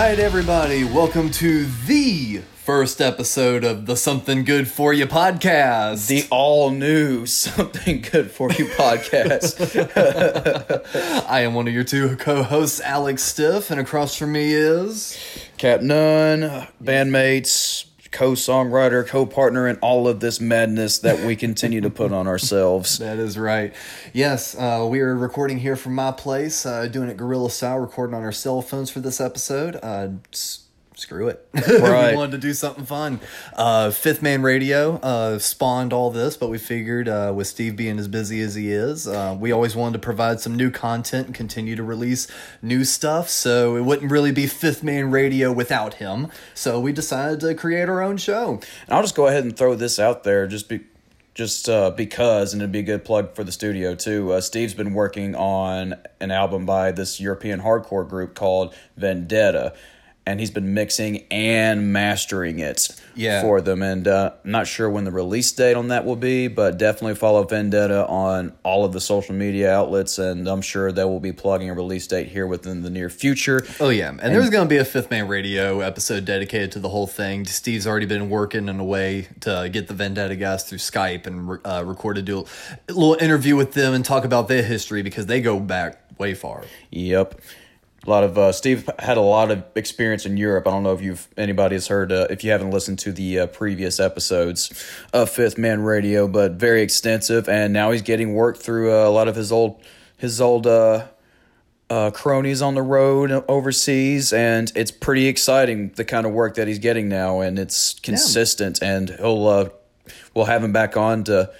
right, everybody, welcome to the first episode of the Something Good For You podcast. The all new Something Good For You podcast. I am one of your two co hosts, Alex Stiff, and across from me is. Cap Nunn, bandmates, co songwriter, co partner in all of this madness that we continue to put on ourselves. That is right. Yes, uh, we are recording here from my place, uh, doing it guerrilla style, recording on our cell phones for this episode. Uh, screw it. Right. we wanted to do something fun. Uh, Fifth Man Radio uh, spawned all this, but we figured uh, with Steve being as busy as he is, uh, we always wanted to provide some new content and continue to release new stuff. So it wouldn't really be Fifth Man Radio without him. So we decided to create our own show. And I'll just go ahead and throw this out there just be just uh, because and it'd be a good plug for the studio too. Uh, Steve's been working on an album by this European hardcore group called Vendetta. And he's been mixing and mastering it Yeah. for them. And uh, I'm not sure when the release date on that will be, but definitely follow Vendetta on all of the social media outlets. And I'm sure they will be plugging a release date here within the near future. Oh yeah, and, there's going to be a Fifth Man Radio episode dedicated to the whole thing. Steve's already been working in a way to get the Vendetta guys through Skype and uh, record a do- a little interview with them and talk about their history because they go back way far. Yep. A lot of uh, Steve had a lot of experience in Europe. I don't know if you've anybody has heard uh, if you haven't listened to the uh, previous episodes of Fifth Man Radio, but very extensive. And now he's getting work through uh, a lot of his old his old uh, uh, cronies on the road overseas, and it's pretty exciting the kind of work that he's getting now, and it's consistent. And he'll uh, we'll have him back on to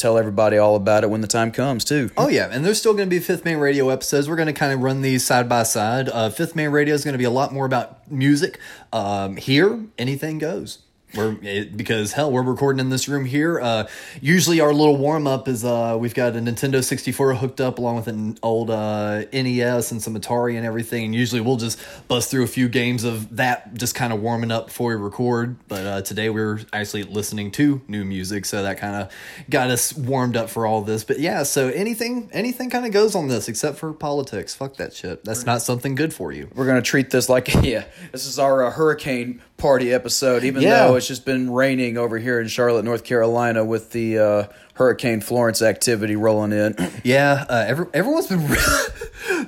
tell everybody all about it when the time comes too. Oh yeah, and there's still going to be Fifth Man Radio episodes. We're going to kind of run these side by side. Uh, Fifth Man Radio is going to be a lot more about music. Um, here, anything goes. We're because hell, we're recording in this room here. Uh, usually, our little warm up is uh, we've got a Nintendo 64 hooked up along with an old uh, NES and some Atari and everything. And usually, we'll just bust through a few games of that, just kind of warming up before we record. But uh, today, we're actually listening to new music, so that kind of got us warmed up for all this. But yeah, so anything, anything kind of goes on this except for politics. Fuck that shit. That's not something good for you. We're gonna treat this like yeah, this is our uh, hurricane party episode. Even Yeah. though it's just been raining over here in Charlotte, North Carolina, with the uh, Hurricane Florence activity rolling in. Yeah, uh, every, everyone's been.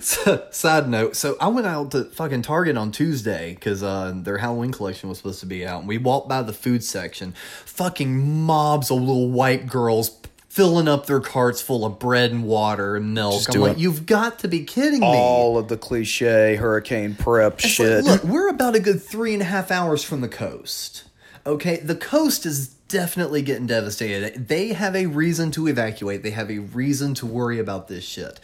So, Side note: So I went out to fucking Target on Tuesday because uh, their Halloween collection was supposed to be out. And we walked by the food section. Fucking mobs of little white girls filling up their carts full of bread and water and milk. Just I'm like, you've got to be kidding me. All of the cliche hurricane prep It's like, shit. look, we're about a good three and a half hours from the coast. Okay, the coast is definitely getting devastated. They have a reason to evacuate. They have a reason to worry about this shit.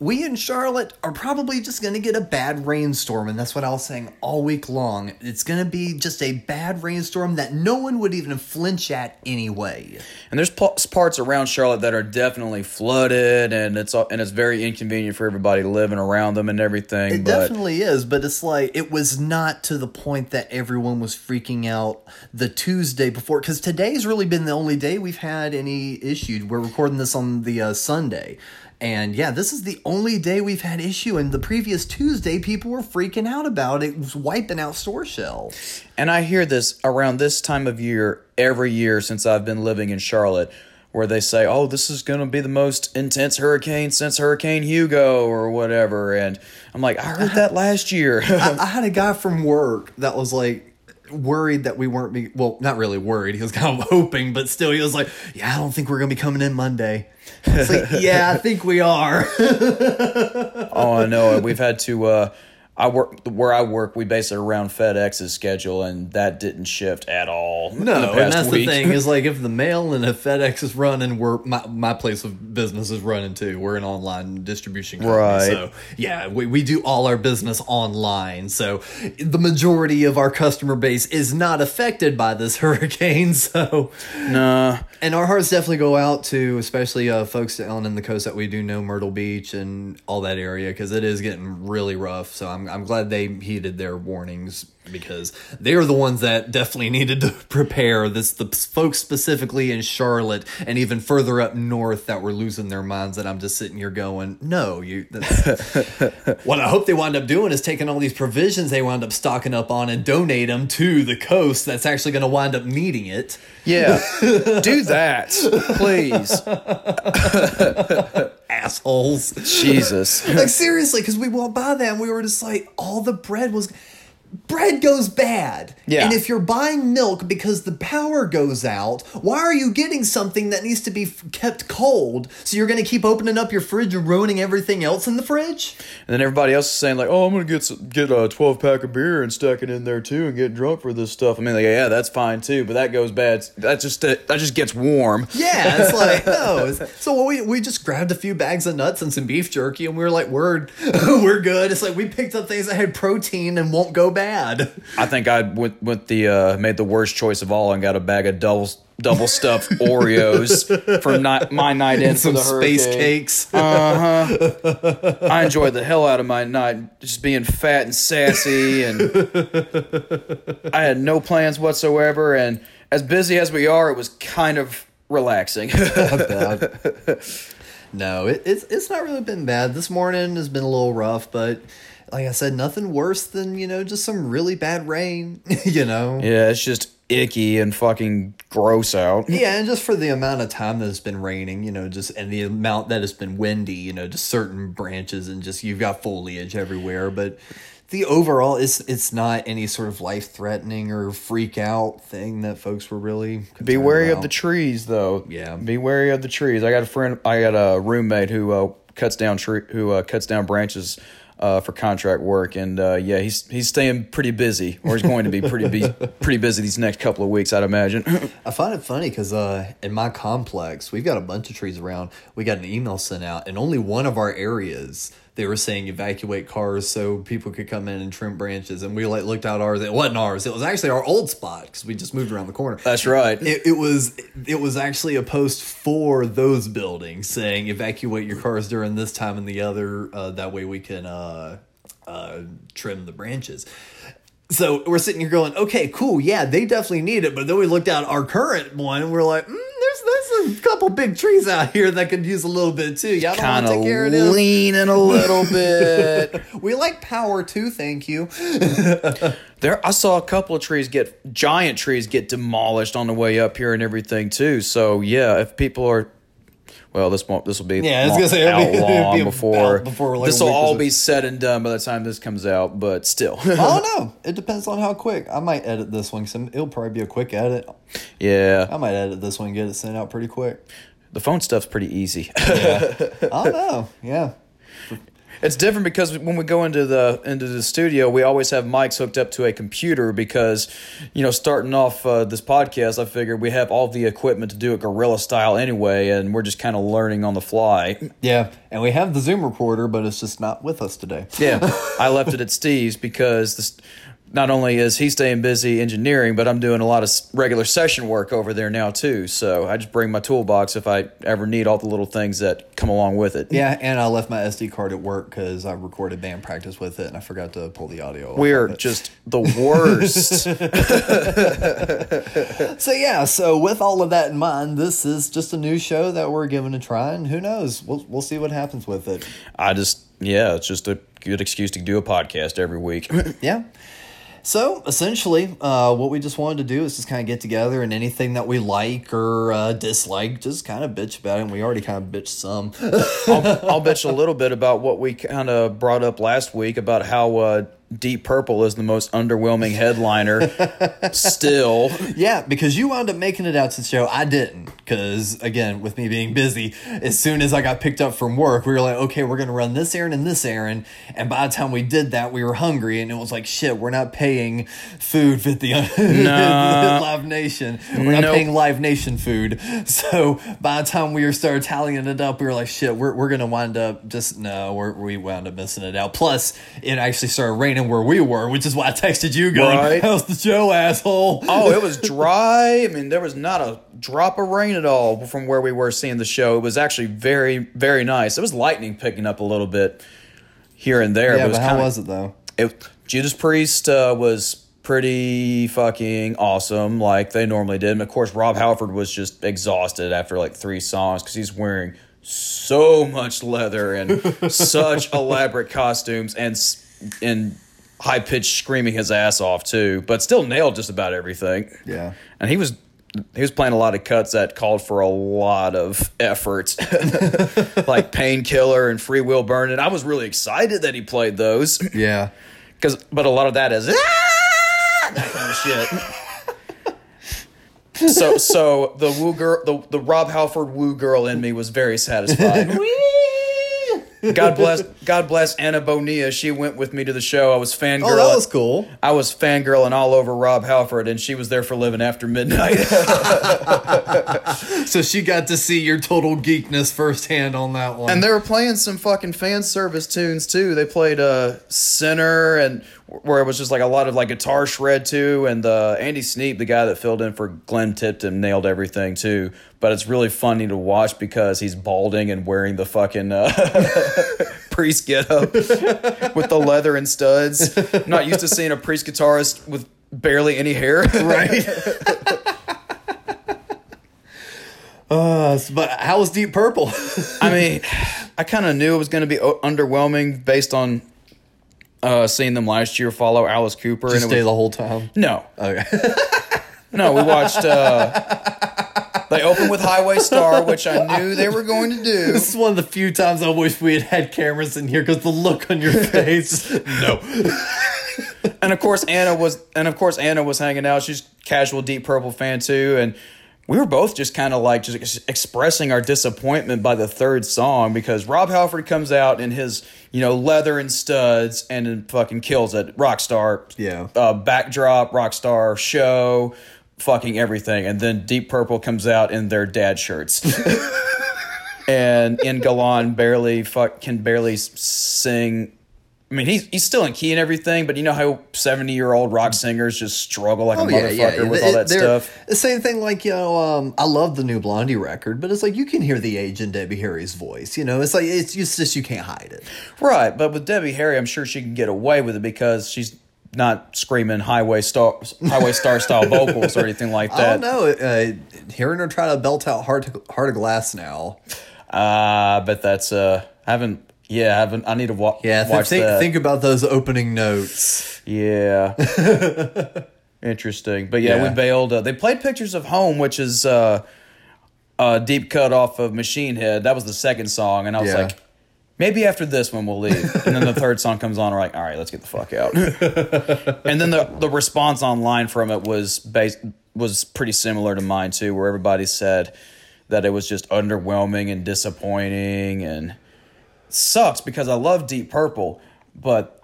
We in Charlotte are probably just going to get a bad rainstorm, and that's what I was saying all week long. It's going to be just a bad rainstorm that no one would even flinch at anyway. And there's pa- parts around Charlotte that are definitely flooded, and it's and it's very inconvenient for everybody living around them and everything. It but definitely is, but it's like it was not to the point that everyone was freaking out the Tuesday before. Because today's really been the only day we've had any issue. We're recording this on the uh, Sunday, and yeah, this is the only day we've had issue. And the previous Tuesday, people were freaking out about it. It was wiping out store shelves. And I hear this around this time of year every year since I've been living in Charlotte, where they say, "Oh, this is going to be the most intense hurricane since Hurricane Hugo or whatever." And I'm like, "I heard that last year." I, I had a guy from work that was like worried that we weren't be well not really worried he was kind of hoping but still he was like yeah i don't think we're gonna be coming in monday it's like yeah i think we are oh, I know. We've had to. Uh, I work where I work. We base it around FedEx's schedule, and that didn't shift at all. No, and that's week. the thing is like if the mail and if FedEx is running, we're my, my place of business is running too. We're an online distribution company, Right. so yeah, we, we do all our business online. So the majority of our customer base is not affected by this hurricane. So Nah, and our hearts definitely go out to especially uh, folks down in the coast that we do know Myrtle Beach and all that area because it is getting really rough. So I'm I'm glad they heeded their warnings because they're the ones that definitely needed to prepare this the folks specifically in Charlotte and even further up north that were losing their minds that I'm just sitting here going no you what I hope they wind up doing is taking all these provisions they wound up stocking up on and donate them to the coast that's actually going to wind up needing it Yeah, do that, please. Assholes Jesus. like seriously because we walked by that and we were just like all the bread was bread goes bad Yeah. and if you're buying milk because the power goes out why are you getting something that needs to be f- kept cold so you're going to keep opening up your fridge and ruining everything else in the fridge And then everybody else is saying like, "Oh, I'm gonna get some, get a 12 pack of beer and stack it in there too, and get drunk for this stuff." I mean, like, yeah, that's fine too, but that goes bad. That just that just gets warm. yeah it's like no so we, we just grabbed a few bags of nuts and some beef jerky and we were like we're we're good it's like we picked up things that had protein and won't go bad I think I went with the uh, made the worst choice of all and got a bag of double double stuffed Oreos for night, my night in some the space cakes I enjoyed the hell out of my night, just being fat and sassy, and I had no plans whatsoever. And as busy as we are, it was kind of relaxing. No, it, it's it's not really been bad. This morning has been a little rough, but like I said, nothing worse than you know just some really bad rain. you know. yeah, it's just icky and fucking gross out. Yeah, and just for the amount of time that it's been raining, you know, just and the amount that it's been windy, you know, just certain branches and just you've got foliage everywhere, but the overall it's it's not any sort of life threatening or freak out thing that folks were really Be wary of the trees, though. Yeah. Be wary of the trees. I got a friend. I got a roommate who uh, cuts down tree, who uh, cuts down branches uh, for contract work, and uh, yeah, he's he's staying pretty busy, or he's going to be pretty be, pretty busy these next couple of weeks, I'd imagine. I find it funny because uh, in my complex, we've got a bunch of trees around. We got an email sent out, and only one of our areas they were saying evacuate cars so people could come in and trim branches. And we like looked out ours. It wasn't ours. It was actually our old spot because we just moved around the corner. That's right. It, it was it was actually a post for those buildings saying evacuate your cars during this time and the other. Uh, that way we can uh, uh, trim the branches. So we're sitting here going, okay, cool, yeah, they definitely need it. But then we looked out our current one and we're like, mm, there's a couple big trees out here that could use a little bit too. Y'all don't want kind to of take care of this. leaning a little bit. We like power too, thank you. There, I saw a couple of trees get giant trees get demolished on the way up here and everything too. So yeah, if people are, well, this won't. This will be Yeah, I was long- gonna say, it'll out be- it'll long be before before, like, this will all be said and done by the time this comes out. But still, oh no, it depends on how quick. I might edit this one. Cause it'll probably be a quick edit. yeah, I might edit this one and get it sent out pretty quick. the phone stuff's pretty easy. I don't know. Yeah. It's different because when we go into the into the studio, we always have mics hooked up to a computer because, you know, starting off uh, this podcast, I figured we have all the equipment to do it guerrilla style anyway, and we're just kind of learning on the fly. Yeah. And we have the Zoom recorder, but it's just not with us today. Yeah, I left it at Steve's because this, not only is he staying busy engineering, but I'm doing a lot of regular session work over there now too. So I just bring my toolbox if I ever need all the little things that come along with it. Yeah, and I left my SD card at work because I recorded band practice with it, and I forgot to pull the audio. off We're just the worst. so yeah. So with all of that in mind, this is just a new show that we're giving a try, and who knows? We'll we'll see what happens with it. I just, yeah, it's just a good excuse to do a podcast every week. Yeah. So essentially, uh, what we just wanted to do is just kind of get together and anything that we like or uh, dislike, just kind of bitch about it. And we already kind of bitched some. I'll, I'll you a little bit about what we kind of brought up last week about how uh, Deep Purple is the most underwhelming headliner still. yeah, because you wound up making it out to the show. I didn't. Because, again, with me being busy, as soon as I got picked up from work, we were like, okay, we're going to run this errand and this errand. And by the time we did that, we were hungry. And it was like, shit, we're not paying food for the Live Nation. We're not Nope. paying Live Nation food. So by the time we were started tallying it up, we were like, shit, we're, we're going to wind up just, no, we're, we wound up missing it out. Plus, it actually started raining where we were, which is why I texted you going, Right. how's the show, asshole? Oh, it was dry. I mean, there was not a drop of rain at all from where we were seeing the show. It was actually very, very nice. It was lightning picking up a little bit here and there. Yeah, but it was but how kinda- was it though? It, Judas Priest uh, was pretty fucking awesome, like they normally did. And of course, Rob Halford was just exhausted after like three songs because he's wearing so much leather and such elaborate costumes and and high pitched screaming his ass off too, but still nailed just about everything. Yeah. and he was. He was playing a lot of cuts that called for a lot of effort, like Painkiller and Freewheel Burning. I was really excited that he played those. Yeah. Because, but a lot of that is "Ah!" that kind of shit. so, so the woo girl, the, the Rob Halford woo girl in me was very satisfied. God bless, God bless Anna Bonilla. She went with me to the show. I was fangirl. Oh, that was cool. I was fangirling all over Rob Halford, and she was there for living after midnight. So she got to see your total geekness firsthand on that one. And they were playing some fucking fan service tunes too. They played uh Sinner and where it was just like a lot of like guitar shred too. And uh, Andy Sneap, the guy that filled in for Glenn Tipton, nailed everything too. But it's really funny to watch because he's balding and wearing the fucking uh, priest getup with the leather and studs. I'm not used to seeing a priest guitarist with barely any hair. right? uh, but how was Deep Purple? I mean, I kind of knew it was going to be o- underwhelming based on uh, seeing them last year follow Alice Cooper. Just and stay was, the whole time. no, Okay. no, we watched. Uh, they opened with Highway Star, which I knew they were going to do. this is one of the few times I wish we had had cameras in here because the look on your face. no. And of course, Anna was, and of course, Anna was hanging out. She's casual Deep Purple fan too, and we were both just kind of like just ex- expressing our disappointment by the third song because Rob Halford comes out in his you know leather and studs and fucking kills it. Rockstar, Yeah. uh, backdrop, Rockstar show, fucking everything, and then Deep Purple comes out in their dad shirts. and Ian Gillan barely fuck can barely sing. I mean, he's he's still in key and everything, but you know how seventy year old rock singers just struggle like a motherfucker with all that stuff. The same thing, like you know, um, I love the new Blondie record, but it's like you can hear the age in Debbie Harry's voice. You know, it's like it's just, just you can't hide it. Right, but with Debbie Harry, I'm sure she can get away with it because she's not screaming highway star highway star style vocals or anything like that. I don't know. Uh, hearing her try to belt out "Heart to, Heart of Glass" now. Uh, but that's uh, I haven't. Yeah, I haven't. I need to wa- Yeah, watch think that. think about those opening notes. Yeah. Interesting. But yeah, Yeah. we bailed. Uh, they played Pictures of Home, which is uh, a deep cut off of Machine Head. That was the second song. And I was Yeah. like, maybe after this one we'll leave. and then the third song comes on. We're like, all right, let's get the fuck out. and then the, the response online from it was based, was pretty similar to mine too, where everybody said that it was just underwhelming and disappointing and sucks because I love Deep Purple, but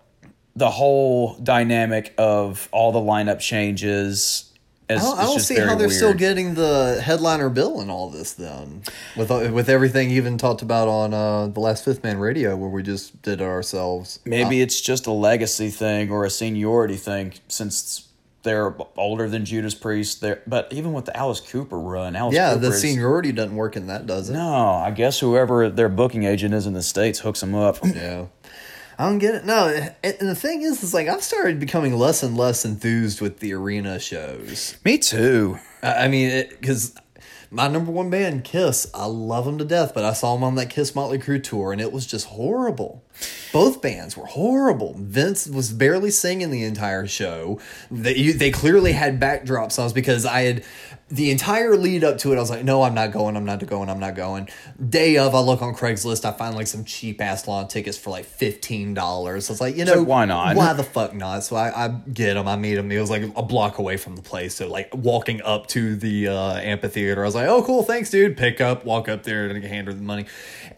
the whole dynamic of all the lineup changes is, I don't, I don't see how they're still getting the headliner bill and all this then, with uh, with everything even talked about on uh, the last Fifth Man Radio where we just did it ourselves. Maybe it's just a legacy thing or a seniority thing since they're older than Judas Priest. There, but even with the Alice Cooper run, Alice yeah, Cooper the is- seniority doesn't work in that, does it? No, I guess whoever their booking agent is in the states hooks them up. Yeah. I don't get it. No, and the thing is, is like I've started becoming less and less enthused with the arena shows. Me too. I I mean, because my number one band, Kiss, I love them to death, but I saw them on that Kiss Motley Crue tour, and it was just horrible. Both bands were horrible. Vince was barely singing the entire show. They they clearly had backdrop songs because I had the entire lead up to it. I was like, no, I'm not going. I'm not going. I'm not going. Day of, I look on Craigslist. I find like some cheap ass lawn tickets for like fifteen dollars. I was like, you know, like, why not? Why the fuck not? So I, I get them. I meet them. It was like a block away from the place. So like walking up to the uh, amphitheater, I was like, oh cool, thanks, dude. Pick up, walk up there, and hand her the money.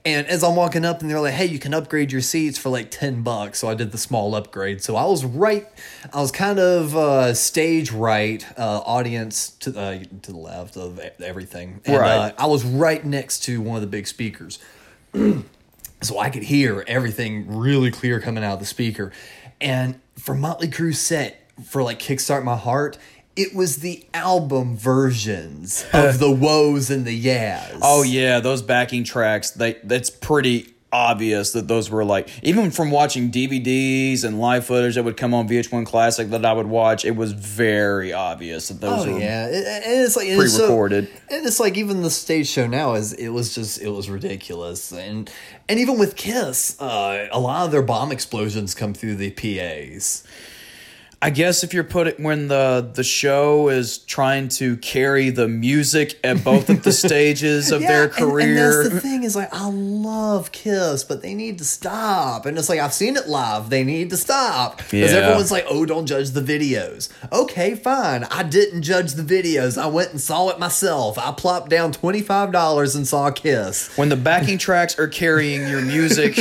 And as I'm walking up, and they're like, hey, you can upgrade your seats for like ten bucks. So I did the small upgrade. So I was right. I was kind of uh, stage right, uh, audience to uh, to the left of everything. And, Right. Uh, I was right next to one of the big speakers so I could hear everything really clear coming out of the speaker. And for Motley Crue set for like Kickstart My Heart, it was the album versions of the woes and the yeahs. Oh yeah, those backing tracks. They that's pretty obvious that those were like even from watching DVDs and live footage that would come on VH1 Classic that I would watch. It was very obvious that those Oh were yeah, It- and it's like it's so- pre-recorded. and it's like even the stage show now is it was just it was ridiculous, and and even with Kiss, uh, a lot of their bomb explosions come through the PA's. I guess if you're putting when the the show is trying to carry the music at both of the stages of their and- And, career. that's the thing is like I love Kiss, but they need to stop. And it's like I've seen it live. They need to stop because Yeah. everyone's like, "Oh, don't judge the videos." Okay, fine. I didn't judge the videos. I went and saw it myself. I plopped down twenty five dollars and saw Kiss. when the backing tracks are carrying your music,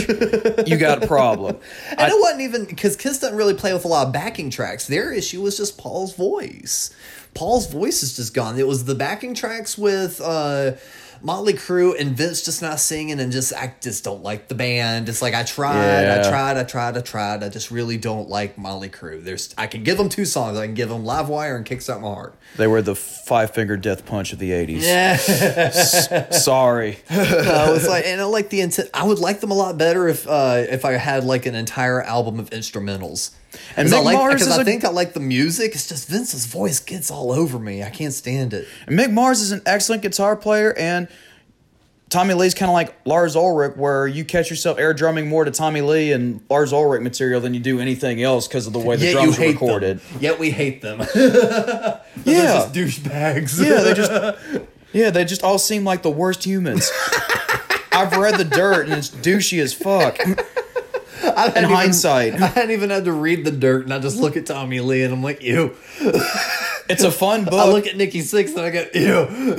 you got a problem. And it wasn't even because Kiss doesn't really play with a lot of backing tracks. Their issue was just Paul's voice. Paul's voice is just gone. It was the backing tracks with uh, Motley Crue and Vince just not singing and just I just don't like the band. It's like I tried, I tried, I tried, I tried. I just really don't like Motley Crue. There's I can give them two songs. I can give them Live Wire and Kickstart My Heart. They were the five finger death punch of the 80s. Yeah. Sorry. no, it's like, and I like the intent. I would like them a lot better if uh, if I had like an entire album of instrumentals. And Because I Mick like Mars because is I a- think I like the music. It's just Vince's voice gets all over me. I can't stand it. And Mick Mars is an excellent guitar player, and Tommy Lee's kind of like Lars Ulrich, where you catch yourself air drumming more to Tommy Lee and Lars Ulrich material than you do anything else because of the way the Yet drums are recorded. them. Yet we hate them. Yeah. They're just douchebags. Yeah, they just yeah, they just all seem like the worst humans. I've read the dirt and it's douchey as fuck. I in even- hindsight. I hadn't even had to read the dirt, and I just look at Tommy Lee, and I'm like, ew. It's a fun book. I look at Nikki Sixx, and I go, ew.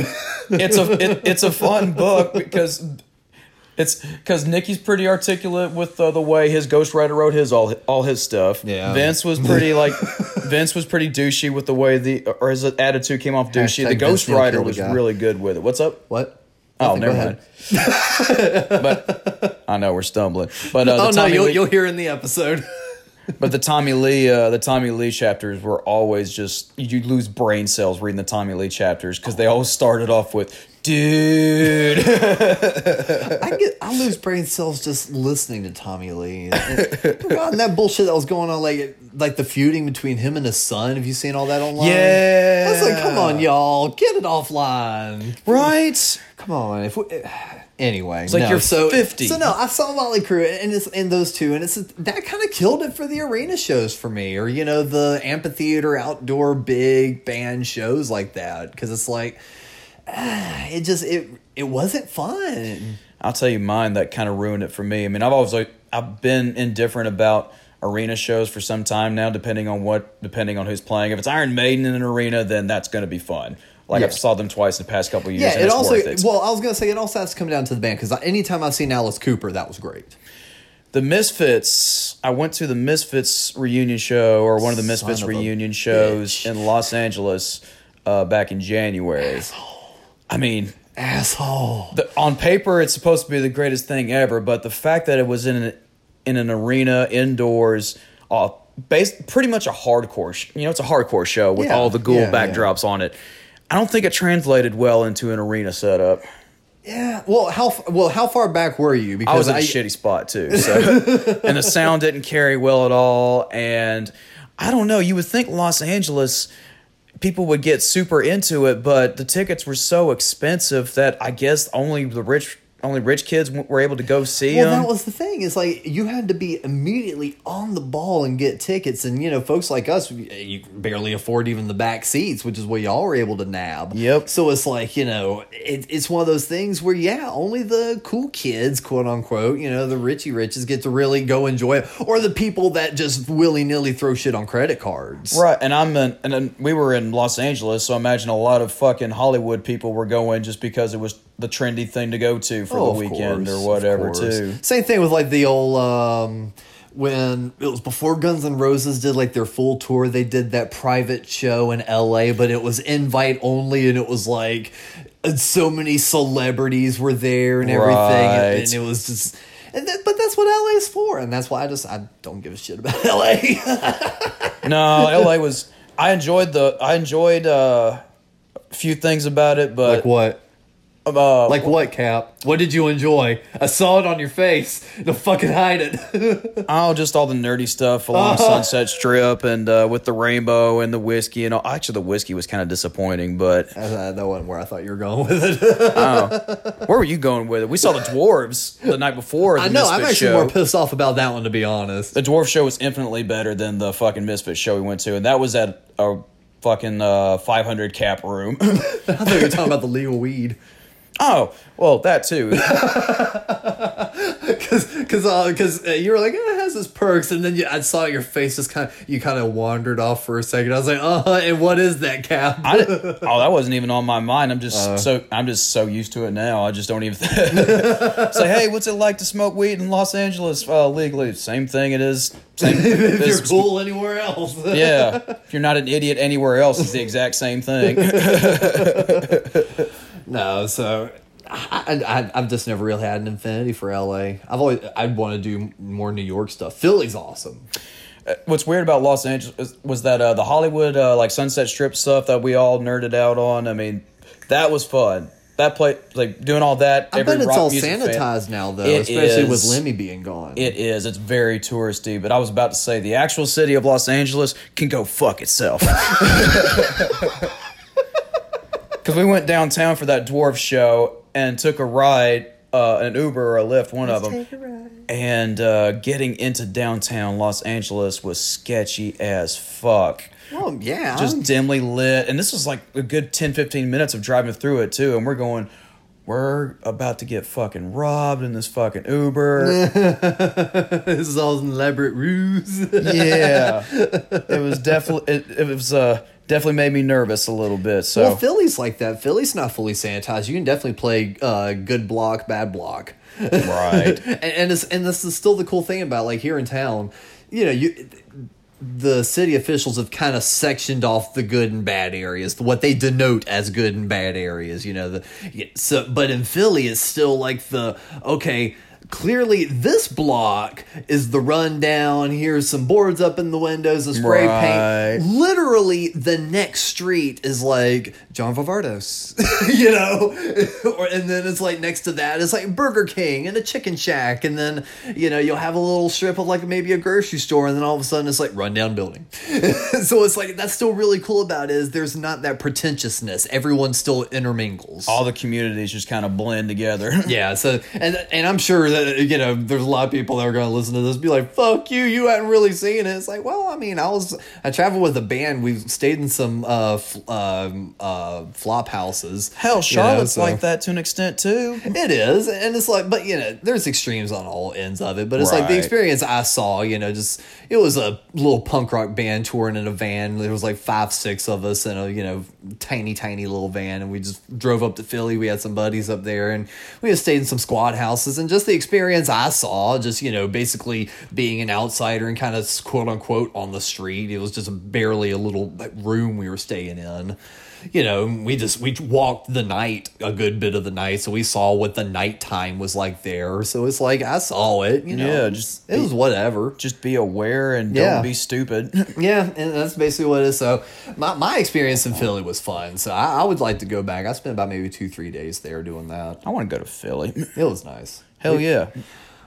it's a it, it's a fun book because it's because Nikki's pretty articulate with uh, the way his ghostwriter wrote his all all his stuff. Yeah. Vince was pretty like Vince was pretty douchey with the way the or his attitude came off douchey. Hashtag the ghostwriter was guy. really good with it. What's up? What? Oh, never go mind. but I know we're stumbling. But uh, the Oh no, you'll, Lee, you'll hear in the episode. but the Tommy Lee uh, the Tommy Lee chapters were always just you lose brain cells reading the Tommy Lee chapters because they always started off with dude. I get I lose brain cells just listening to Tommy Lee. And, God, and that bullshit that was going on, like like the feuding between him and his son. Have you seen all that online? Yeah. I was like, come on, y'all, get it offline. right. Come on. If we, anyway, It's like no, you're so 50. So no, I saw Motley Crue and it's and those two, and it's that kind of killed it for the arena shows for me, or you know the amphitheater outdoor big band shows like that, because it's like ah, it just it it wasn't fun. I'll tell you mine that kind of ruined it for me. I mean, I've always like I've been indifferent about arena shows for some time now, depending on what depending on who's playing. If it's Iron Maiden in an arena, then that's going to be fun. Like Yeah. I've saw them twice in the past couple of years. Yeah, it also it. well, I was gonna say it also has to come down to the band because anytime I've seen Alice Cooper, that was great. the Misfits. I went to the Misfits reunion show or one of the Misfits of reunion shows bitch. in Los Angeles uh, back in January. Asshole. I mean, Asshole. the, on paper it's supposed to be the greatest thing ever, but the fact that it was in an in an arena indoors, uh, based pretty much a hardcore. Sh- you know, it's a hardcore show with Yeah, all the Ghoul yeah, yeah. backdrops on it. I don't think it translated well into an arena setup. Yeah. Well, how well how far back were you? Because I was in a shitty spot too, so and the sound didn't carry well at all. And I don't know. You would think Los Angeles people would get super into it, but the tickets were so expensive that I guess only the rich, only rich kids were able to go see Well, them. that was the thing. Is like you had to be immediately on the ball and get tickets, and you know, folks like us, eh, you barely afford even the back seats, which is what y'all were able to nab. Yep. So it's like you know, it, it's one of those things where yeah, only the cool kids, quote unquote, you know, the richy riches get to really go enjoy it, or the people that just willy nilly throw shit on credit cards. Right, and I'm in, and then we were in Los Angeles, so I imagine a lot of fucking Hollywood people were going just because it was the trendy thing to go to for Oh, the weekend course, or whatever too. Same thing with like the old um when it was before Guns N' Roses did like their full tour, they did that private show in LA, but it was invite only and it was like and so many celebrities were there and everything and, Right. and it was just and that, but that's what LA is for, and that's why I just I don't give a shit about LA. No, LA was. I enjoyed the. I enjoyed uh, a few things about it, but like what? Uh, Like what, Cap? What did you enjoy? I saw it on your face. Don't fucking hide it. oh, just all the nerdy stuff along Sunset Strip and uh, with the rainbow and the whiskey and all. Actually, the whiskey was kind of disappointing, but Uh, that wasn't where I thought you were going with it. where were you going with it? We saw the dwarves the night before. The I know. I'm actually show. more pissed off about that one, to be honest. the dwarf show was infinitely better than the fucking Misfit show we went to, and that was at a fucking uh, 500 cap room. I thought you were talking about the legal weed. Oh, well, that too. Cause, cause, uh, cause uh, you were like, eh, it has its perks, and then you, I saw your face just kind of, you kind of wandered off for a second. I was like, uh, and what is that, Cap? I oh, that wasn't even on my mind. I'm just Uh. so I'm just so used to it now. I just don't even say, "Hey, what's it like to smoke weed in Los Angeles uh, legally?" Same thing it is. Same. if you're cool anywhere else. Yeah, if you're not an idiot anywhere else, it's the exact same thing. No, so I, I, I've just never really had an infinity for LA. I've always, I'd want to do more New York stuff. Philly's awesome. What's weird about Los Angeles was that uh, the Hollywood uh, like Sunset Strip stuff that we all nerded out on. I mean, that was fun. That play like doing all that. I bet it's all music fan- sanitized now, though, especially with is. Lemmy being gone. It is. It's very touristy. But I was about to say the actual city of Los Angeles can go fuck itself. Because we went downtown for that dwarf show and took a ride, uh, an Uber or a Lyft, one of them. And uh, getting into downtown Los Angeles was sketchy as fuck. oh yeah, Just dimly lit. And this was like a good 10, 15 minutes of driving through it too. And we're going, we're about to get fucking robbed in this fucking Uber. this is all an elaborate ruse. yeah it was definitely it, it was uh definitely made me nervous a little bit so Well, Philly's like that. Philly's not fully sanitized. You can definitely play uh, good block, bad block. right and, and this and this is still the cool thing about like here in town you know you the city officials have kind of sectioned off the good and bad areas what they denote as good and bad areas you know the so but in philly it's still like the okay clearly this block is the rundown here's some boards up in the windows and spray Right. paint literally the next street is like John Vivardos, you know, or and then it's like next to that is like Burger King and a Chicken Shack, and then you know you'll have a little strip of like maybe a grocery store, and then all of a sudden it's like rundown building. so it's like that's still really cool about it is there's not that pretentiousness. Everyone still intermingles. all the communities just kind of blend together Yeah, so and and I'm sure that you know there's a lot of people that are going to listen to this be like, "Fuck you, you hadn't really seen it." It's like, well, I mean, I was I traveled with a band. We stayed in some uh, f- um, uh, flop houses. hell you know, charlotte's so- like that to an extent too It is, and it's like, but you know, there's extremes on all ends of it. But it's like the experience I saw. You know, just it was a little punk rock band touring in a van. There was like five, six of us in a you know tiny, tiny little van, and we just drove up to Philly. We had some buddies up there, and we just stayed in some squad houses. And just the experience I saw, just you know, basically being an outsider and kind of quote unquote on the street. It was just barely a little room we were staying in you know, we just we walked the night a good bit of the night, so we saw what the nighttime was like there. So it's like I saw it, you know. Yeah, just it was whatever. just be aware and Yeah. don't be stupid Yeah, and that's basically what it is. So my my experience in Philly was fun. So I, I would like to go back. I spent about maybe two three days there doing that. i want to go to philly It was nice. hell yeah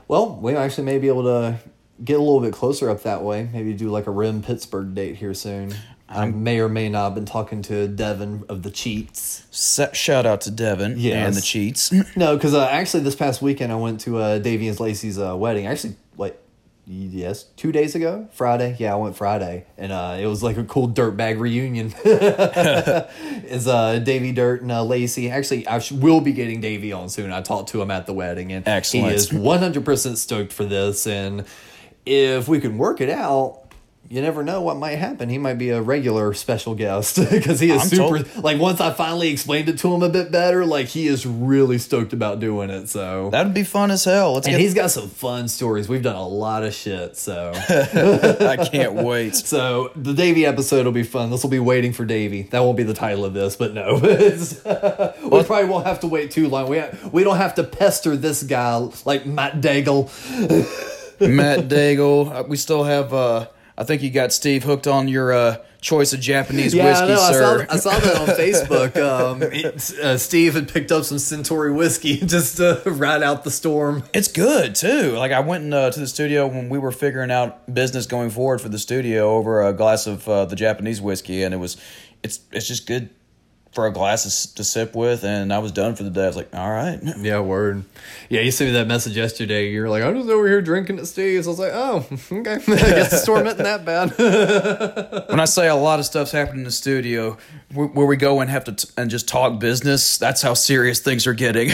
Well, we actually may be able to get a little bit closer up that way. Maybe do like a Rim Pittsburgh date here soon. I may or may not have been talking to Devin of the Cheats. Shout out to devin and the cheats No, because uh, actually this past weekend I went to uh, Davey and Lacey's uh, wedding. Actually, what? Yes, two days ago, Friday. Yeah, I went Friday, and uh, it was like a cool dirtbag reunion. Is uh, Davey Dirt and uh, Lacey? Actually, I sh- will be getting Davy on soon. I talked to him at the wedding, and Excellent. he is one hundred percent stoked for this. And if we can work it out. You never know what might happen. He might be a regular special guest because he is I'm super. told- Like once I finally explained it to him a bit better, like he is really stoked about doing it. So that'd be fun as hell let's and get he's got some fun stories. We've done a lot of shit. So i can't wait so the Davy episode will be fun. This will be waiting for Davy. That won't be the title of this, but no, we probably won't have to wait too long. We ha- we don't have to pester this guy like Matt Daigle. Matt Daigle. Uh, We still have uh, I think you got Steve hooked on your uh, choice of Japanese Yeah, whiskey, I know. I sir. saw, I saw that on Facebook. Um, it- uh, Steve had picked up some Suntory whiskey just to ride out the storm. It's good too. Like I went uh, to the studio when we were figuring out business going forward for the studio over a glass of uh, the Japanese whiskey, and it was, it's it's just good for a glass to, to sip with, and I was done for the day. I was like, all right, Yeah, word. Yeah, you sent me that message yesterday. You're like, I'm just over here drinking at Steve's. I was like, oh, okay. I guess the storm isn't that bad. when I say a lot of stuff's happening in the studio, where, where we go and have to t- and just talk business, that's how serious things are getting.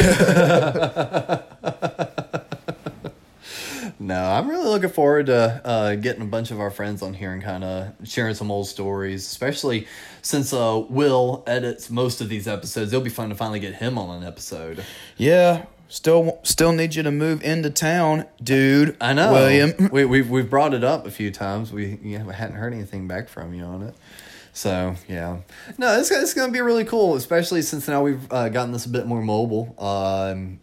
No, I'm really looking forward to uh, getting a bunch of our friends on here and kind of sharing some old stories, especially since uh, Will edits most of these episodes. It'll be fun to finally get him on an episode. yeah, still still need you to move into town, dude. I know, William. We, we've we've brought it up a few times. We you know, hadn't heard anything back from you on it. So yeah, no, it's it's gonna be really cool, especially since now we've uh, gotten this a bit more mobile. Um,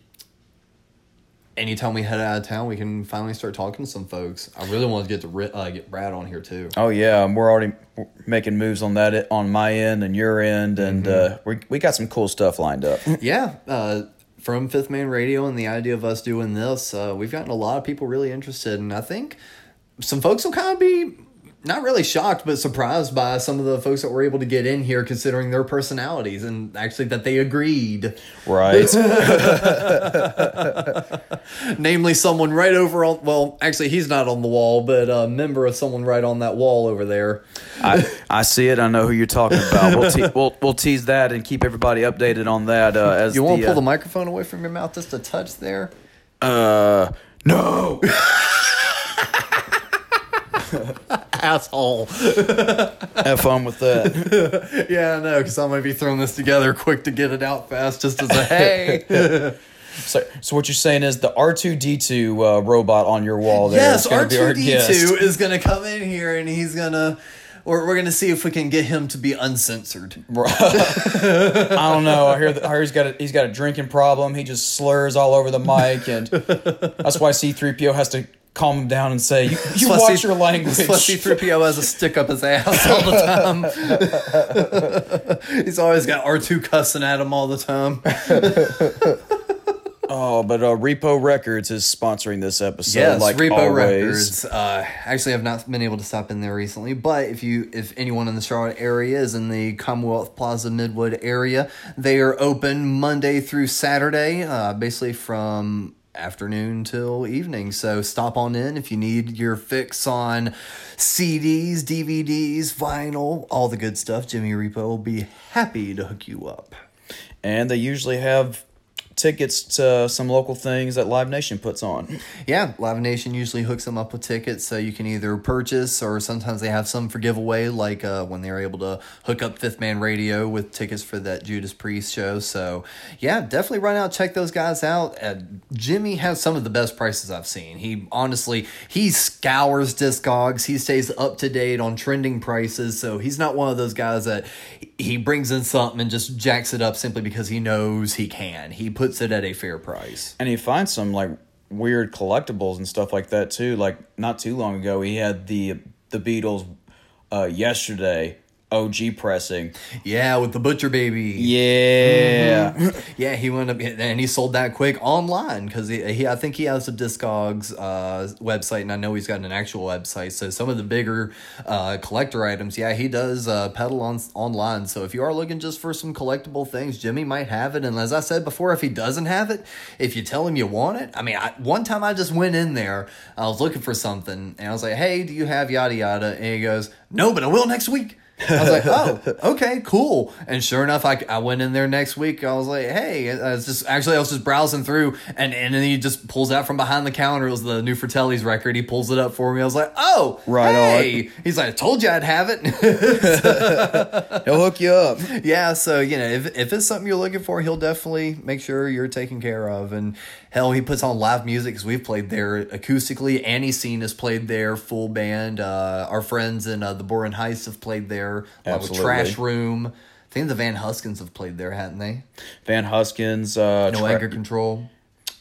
anytime we head out of town, we can finally start talking to some folks. I really want to get to uh, get Brad on here too. Oh yeah, we're already making moves on that on my end and your end, and Mm-hmm. uh, we we got some cool stuff lined up. Yeah, uh, from Fifth Man Radio and the idea of us doing this, uh, we've gotten a lot of people really interested, and I think some folks will kind of be not really shocked, but surprised by some of the folks that were able to get in here, considering their personalities and actually that they agreed. Right. Namely, someone right over on well, actually he's not on the wall, but a member of someone right on that wall over there. I, I see it. I know who you're talking about. We'll, te- we'll we'll tease that and keep everybody updated on that. Uh, as You want to the, pull the uh, microphone away from your mouth just a touch there? uh no. Asshole. Have fun with that. Yeah, I know, because I'm going to be throwing this together quick to get it out fast just as a hey. So, so what you're saying is the R2D2 uh, robot on your wall there yes, is going to be our R2D2 guest. is going to come in here and he's going to. We're, we're going to see if we can get him to be uncensored. I don't know. I hear, that, I hear he's got a, he's got a drinking problem. He just slurs all over the mic, and that's why C3PO has to calm him down and say, "You, you watch your language." Plus, C3PO has a stick up his ass all the time. He's always got R2 cussing at him all the time. Oh, but uh, Repo Records is sponsoring this episode. yes, like Repo always. Records. Uh, actually, I've not been able to stop in there recently, but if you, if anyone in the Charlotte area is in the Commonwealth Plaza Midwood area, they are open Monday through Saturday, uh, basically from afternoon till evening. So stop on in if you need your fix on CDs, DVDs, vinyl, all the good stuff. Jimmy Repo will be happy to hook you up. and they usually have tickets to some local things that Live Nation puts on. Yeah, Live Nation usually hooks them up with tickets, so you can either purchase or sometimes they have some for giveaway, like uh, when they were able to hook up Fifth Man Radio with tickets for that Judas Priest show. So, yeah, definitely run out, check those guys out. Uh, Jimmy has some of the best prices I've seen. He honestly he scours Discogs. He stays up to date on trending prices, so he's not one of those guys that he brings in something and just jacks it up simply because he knows he can. He puts it at a fair price. And he finds some like weird collectibles and stuff like that too. Like not too long ago, he had the the Beatles uh, yesterday OG pressing. Yeah, with the Butcher Baby. Yeah. Yeah, he went up and he sold that quick online because he, he I think he has a Discogs uh, website and I know he's got an actual website. So some of the bigger uh, collector items, yeah, he does uh, peddle on online. So if you are looking just for some collectible things, Jimmy might have it. And as I said before, if he doesn't have it, if you tell him you want it, I mean, I, one time I just went in there, I was looking for something, and I was like, "Hey, do you have yada yada?" And he goes, "No, but I will next week." I was like, oh, okay, cool. And sure enough, I, I went in there next week. I was like, hey, I was just actually I was just browsing through, and and then he just pulls out from behind the counter. It was the new Fratelli's record. He pulls it up for me. I was like, oh, Right hey. He's like, I told you I'd have it. He'll hook you up. yeah, so you know, if if it's something you're looking for, he'll definitely make sure you're taken care of. And hell, he puts on live music because we've played there acoustically. Annie Scene has played there, full band. Uh, our friends in uh, the Boren Heist have played there. Absolutely. Trash Room. I think the Van Huskins have played there, hadn't they? Van Huskins. Uh, No Tra- Anger Control.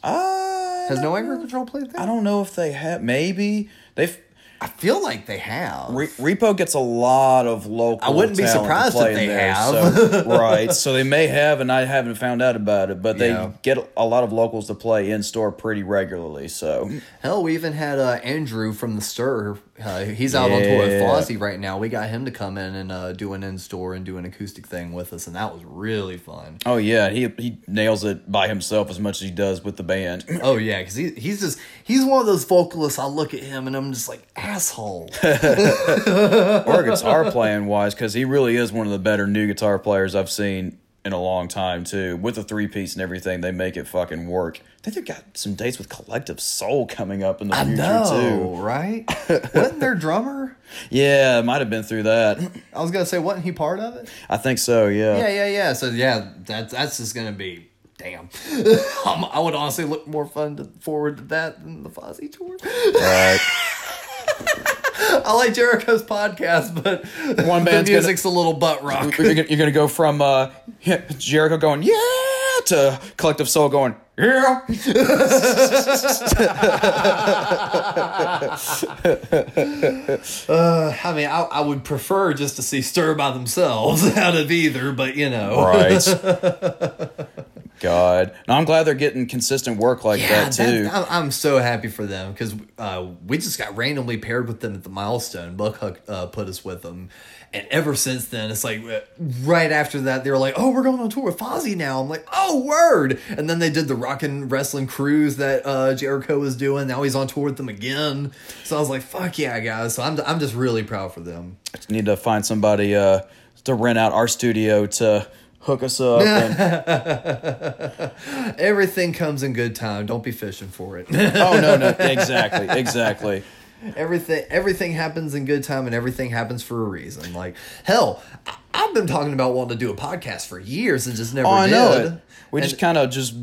Uh, Has No Anger Control played there? I don't know if they have. Maybe they've I feel like they have. Re- Repo gets a lot of local. I wouldn't be surprised if they there, have. so- right, so they may have, and I haven't found out about it. But they Yeah. get a lot of locals to play in store pretty regularly. So Hell, we even had uh, Andrew from the Stir. Uh, he's out on tour with Fozzy right now. We got him to come in and uh, do an in store and do an acoustic thing with us, and that was really fun. Oh yeah, he he nails it by himself as much as he does with the band. Oh yeah, because he, he's just he's one of those vocalists. I look at him and I'm just like asshole. or guitar playing wise, because he really is one of the better new guitar players I've seen in a long time too. With the three piece and everything, they make it fucking work. I think they've got some dates with Collective Soul coming up in the I future know, too. right? wasn't their drummer? Yeah, it might have been through that. I was gonna say, wasn't he part of it? I think so. Yeah. Yeah, yeah, yeah. So yeah, that's that's just gonna be damn. Um, I would honestly look more fun to, forward to that than the Fozzy tour. Right. I like Jericho's podcast, but One the band's music's a little butt rock. you're, gonna, you're gonna go from uh, Jericho going yeah to Collective Soul going yeah. I mean, I, I would prefer just to see Stir by themselves out of either, but you know, Right. God. No, I'm glad they're getting consistent work like Yeah, that too. that- I'm, so happy for them because uh, we just got randomly paired with them at the milestone. Buck uh, put us with them, and ever since then, it's like uh, right after that they were like, "Oh, we're going on tour with Fozzy now." I'm like, "Oh, word!" And then they did the Rockin' Wrestling Cruise that uh, Jericho was doing. Now he's on tour with them again. So I was like, "Fuck yeah, guys!" So I'm I'm just really proud for them. I Just need to find somebody uh, to rent out our studio to hook us up. and, Everything comes in good time. Don't be fishing for it. oh no, no, exactly, exactly. everything everything happens in good time and everything happens for a reason like hell I- i've been talking about wanting to do a podcast for years and just never Oh, I did know it. We And- just kind of just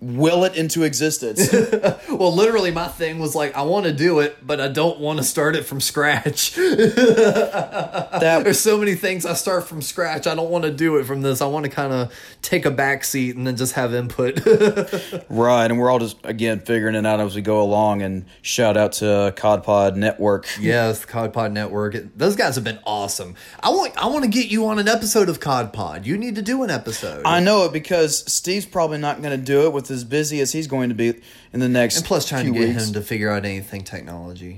will it into existence. well literally my thing was like i want to do it but i don't want to start it from scratch that there's so many things i start from scratch i don't want to do it from this i want to kind of take a back seat and then just have input right, and we're all just again figuring it out as we go along. And shout out to CodPod Network. Yes, the Cod Pod Network. Those guys have been awesome. I want I want to get you on an episode of Cod Pod. You need to do an episode. I know it because Steve's probably not going to do it with as busy as he's going to be in the next. and plus, trying to get weeks. him to figure out anything technology,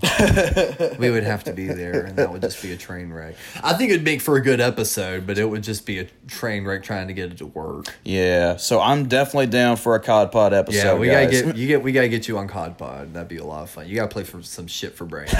we would have to be there, and that would just be a train wreck. I think it'd make for a good episode, but it would just be a train wreck trying to get it to work. Yeah, so I'm definitely down for a COD Pod episode. Yeah, we guys. gotta get you get we gotta get you on Cod Pod. That'd be a lot of fun. You gotta play for some shit for brains.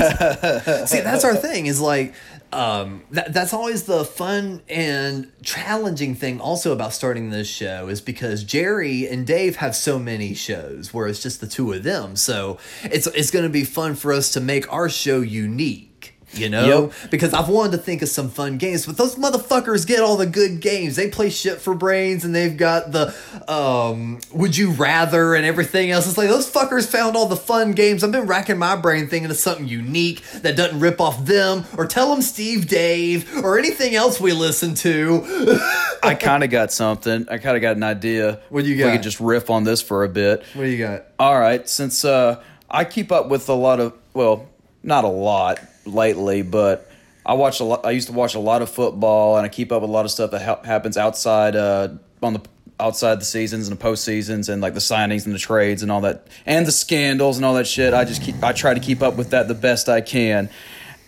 See, that's our thing. Is like um, that, that's always the fun and challenging thing. Also about starting this show is because Jerry and Dave have so many shows where it's just the two of them. So it's it's gonna be fun for us to make our show unique. You know, Yep. because I've wanted to think of some fun games, but those motherfuckers get all the good games. They play shit for brains, and they've got the um, would you rather and everything else. It's like those fuckers found all the fun games. I've been racking my brain thinking of something unique that doesn't rip off them or tell them Steve Dave or anything else we listen to. I kind of got something. I kind of got an idea. What do you got? We could just riff on this for a bit. What do you got? All right, since uh, I keep up with a lot of well, not a lot lately, but I watch a lot. I used to watch a lot of football, and I keep up with a lot of stuff that ha- happens outside uh, on the outside the seasons and the post seasons, and like the signings and the trades and all that, and the scandals and all that shit. I just keep. I try to keep up with that the best I can.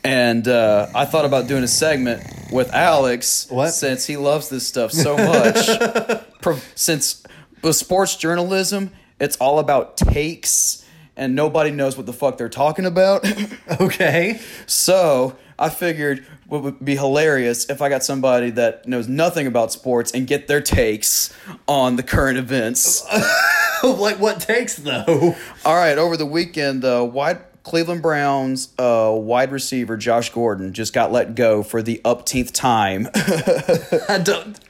And uh, I thought about doing a segment with Alex What? since he loves this stuff so much. Pro- since with sports journalism, it's all about takes, and nobody knows what the fuck they're talking about. Okay. so I figured what would be hilarious if I got somebody that knows nothing about sports and get their takes on the current events. like what takes though? all right, over the weekend, uh, wide Cleveland Browns uh, wide receiver Josh Gordon just got let go for the upteenth time. I don't.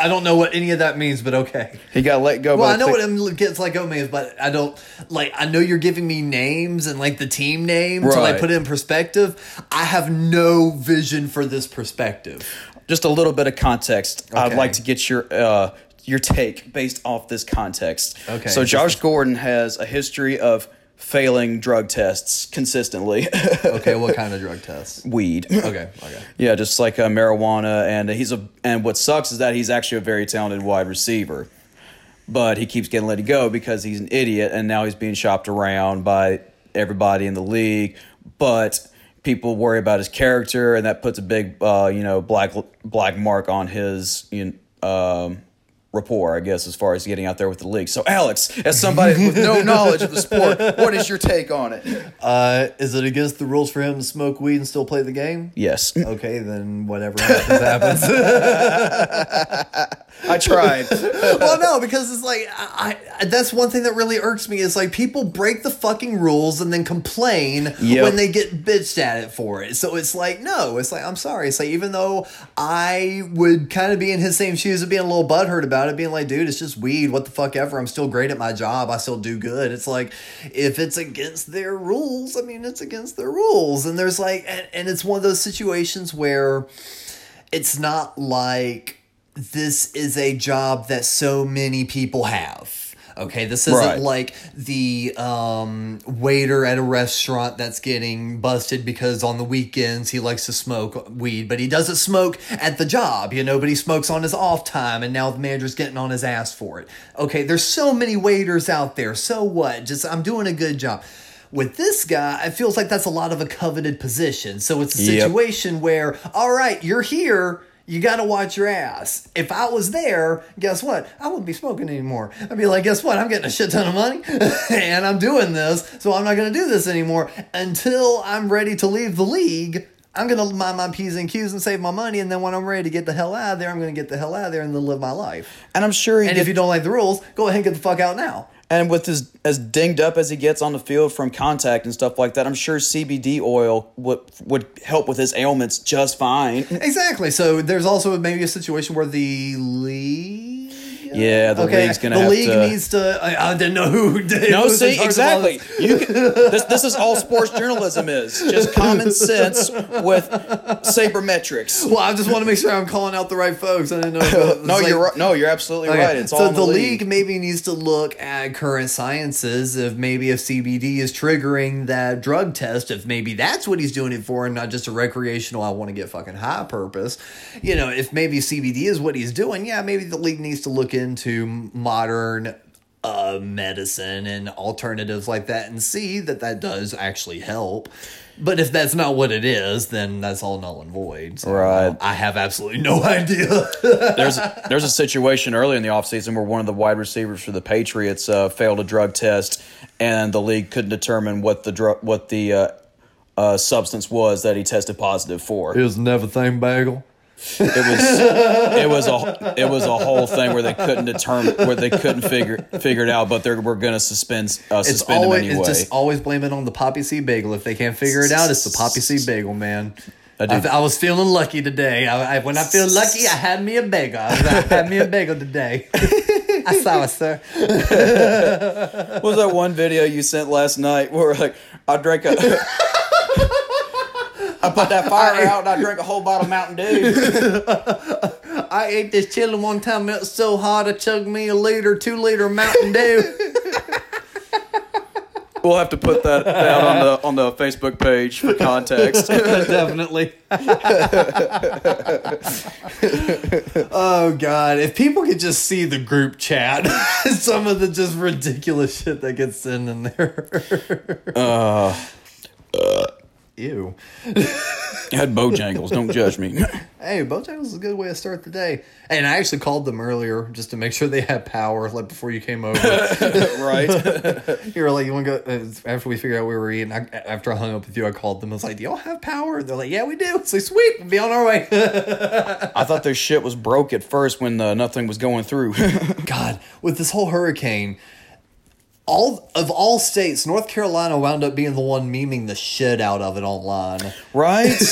I don't know what any of that means, but okay. he got let go. Well, I know what it gets like oh means, but I don't like. I know you're giving me names and like the team name to like put it in perspective. I have no vision for this perspective. just a little bit of context. I'd like to get your uh, your take based off this context. Okay. So Josh Gordon has a history of failing drug tests consistently. Okay, what kind of drug tests? Weed. Okay, okay. Yeah, just like uh, marijuana, and he's a. And what sucks is that he's actually a very talented wide receiver, but he keeps getting let go because he's an idiot, and now he's being shopped around by everybody in the league. But people worry about his character, and that puts a big, uh, you know, black black mark on his you know, um, rapport, I guess, as far as getting out there with the league. So, Alex, as somebody with no knowledge of the sport, what is your take on it? Uh, is it against the rules for him to smoke weed and still play the game? Yes, Okay, then whatever happens happens. I tried. well, no, because it's like I, I. That's one thing that really irks me is like people break the fucking rules and then complain Yep. when they get bitched at it for it. So it's like no, it's like I'm sorry. It's like even though I would kind of be in his same shoes of being a little butthurt about it, being like, dude, it's just weed. What the fuck ever. I'm still great at my job. I still do good. It's like if it's against their rules, I mean, it's against their rules. And there's like, and, and it's one of those situations where it's not like this is a job that so many people have. Okay, this isn't Right. like the um, waiter at a restaurant that's getting busted because on the weekends he likes to smoke weed, but he doesn't smoke at the job, you know, but he smokes on his off time and now the manager's getting on his ass for it. Okay, there's so many waiters out there. So what? Just I'm doing a good job. With this guy, it feels like that's a lot of a coveted position. So it's a Yep. situation where, all right, you're here. You got to watch your ass. If I was there, guess what? I wouldn't be smoking anymore. I'd be like, guess what? I'm getting a shit ton of money and I'm doing this. So I'm not going to do this anymore until I'm ready to leave the league. I'm going to mind my P's and Q's and save my money. And then when I'm ready to get the hell out of there, I'm going to get the hell out of there and then live my life. And I'm sure And did- if you don't like the rules, go ahead and get the fuck out now. And with his as dinged up as he gets on the field from contact and stuff like that, I'm sure CBD oil would would help with his ailments just fine. Exactly. So there's also maybe a situation where the league. Yeah, the league's gonna The have league to- needs to. I, I didn't know who. Did, No, who was in see, charge of all exactly. this. You can, this this is all sports journalism is just common sense with sabermetrics. Well, I just want to make sure I'm calling out the right folks. I didn't know. if it was No, like- you're. No, you're absolutely Okay, right. It's so all the, the, league. maybe needs to look at current sciences of maybe if CBD is triggering that drug test, if maybe that's what he's doing it for and not just a recreational I want to get fucking high purpose. You know, if maybe CBD is what he's doing, yeah, maybe the league needs to look into modern uh, medicine and alternatives like that and see that that does actually help. But if that's not what it is, then that's all null and void. So Right. I have absolutely no idea. there's there's a situation early in the offseason where one of the wide receivers for the Patriots uh, failed a drug test, and the league couldn't determine what the drug what the uh, uh, substance was that he tested positive for. It was never thing bagel. It was it was a it was a whole thing where they couldn't determine where they couldn't figure figure it out, but they were going to suspend uh, It's suspend always him anyway. it's just always blame it on the poppy seed bagel. If they can't figure it out, it's the poppy seed bagel, man. I, do. I was feeling lucky today. I, I, when I feel lucky, I had me a bagel. I, I had me a bagel today. I saw it, sir. what was that one video you sent last night where like I drank a I put that fire out and I drank a whole bottle of Mountain Dew. I ate this chili one time. It was so hot, I chugged me a liter, two liter Mountain Dew. We'll have to put that out on the on the Facebook page for context. Definitely. oh God! If people could just see the group chat, some of the just ridiculous shit that gets sent in there. Uh, Ew. I had Bojangles. Don't judge me. Hey, Bojangles is a good way to start the day. And I actually called them earlier just to make sure they had power, like before you came over. right? you were like, "You want to go?" uh, After we figured out we were eating, I, after I hung up with you, I called them. I was like, "Do y'all have power?" They're like, "Yeah, we do." It's like, "Sweet, we'll be on our way." I thought their shit was broke at first when uh, nothing was going through. God, with this whole hurricane, all of all states, North Carolina wound up being the one memeing the shit out of it online. right?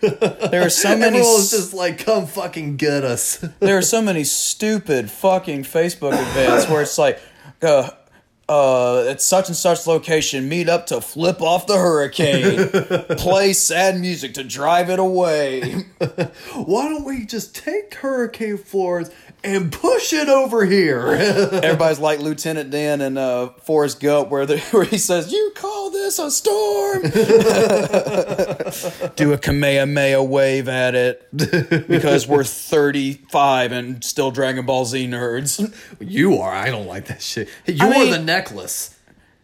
There are so many. Everyone was just like, "Come fucking get us." there are so many stupid fucking Facebook events where it's like, uh, uh, at such and such location, meet up to flip off the hurricane, play sad music to drive it away. Why don't we just take Hurricane Florence and push it over here? Everybody's like Lieutenant Dan and uh, Forrest Gump, where, the, where he says, You call this a storm? Do a Kamehameha wave at it because we're 35 and still Dragon Ball Z nerds. you are. I don't like that shit. You I wore mean- the necklace.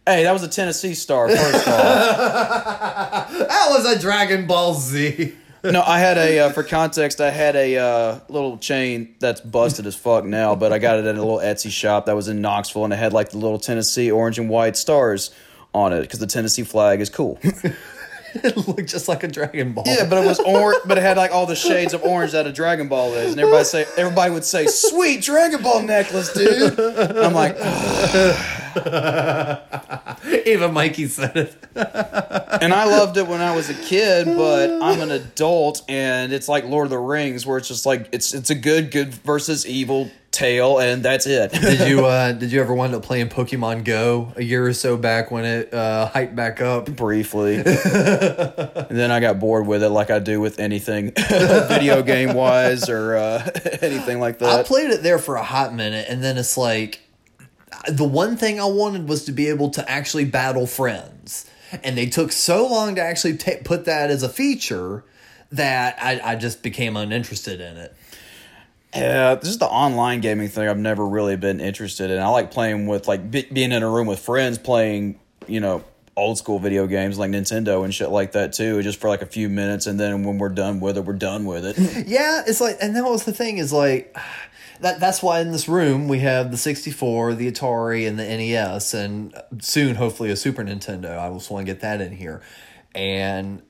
Hey, that was a Tennessee star, first off. That was a Dragon Ball Z. No, I had a, uh, for context, I had a uh, little chain that's busted as fuck now, but I got it at a little Etsy shop that was in Knoxville, and it had like the little Tennessee orange and white stars on it because the Tennessee flag is cool. it looked just like a Dragon Ball. Yeah, but it was orange, but it had like all the shades of orange that a Dragon Ball is, and everybody say everybody would say, "Sweet Dragon Ball necklace, dude." And I'm like, even Mikey said it. and I loved it when I was a kid, but I'm an adult, and it's like Lord of the Rings, where it's just like it's it's a good good versus evil tale, and that's it. Did you uh did you ever wind up playing Pokemon Go a year or so back when it uh hyped back up? briefly. and then I got bored with it, like I do with anything, video game wise or uh, anything like that. I played it there for a hot minute and then it's like the one thing I wanted was to be able to actually battle friends. And they took so long to actually ta put that as a feature that I, I just became uninterested in it. Yeah, this is the online gaming thing I've never really been interested in. I like playing with like be- being in a room with friends playing, you know, old school video games like Nintendo and shit like that too, just for like a few minutes, and then when we're done with it, we're done with it. Yeah, it's like, and that was the thing is like, that that's why in this room we have the 64, the Atari, and the NES, and soon hopefully a Super Nintendo. I just want to get that in here, and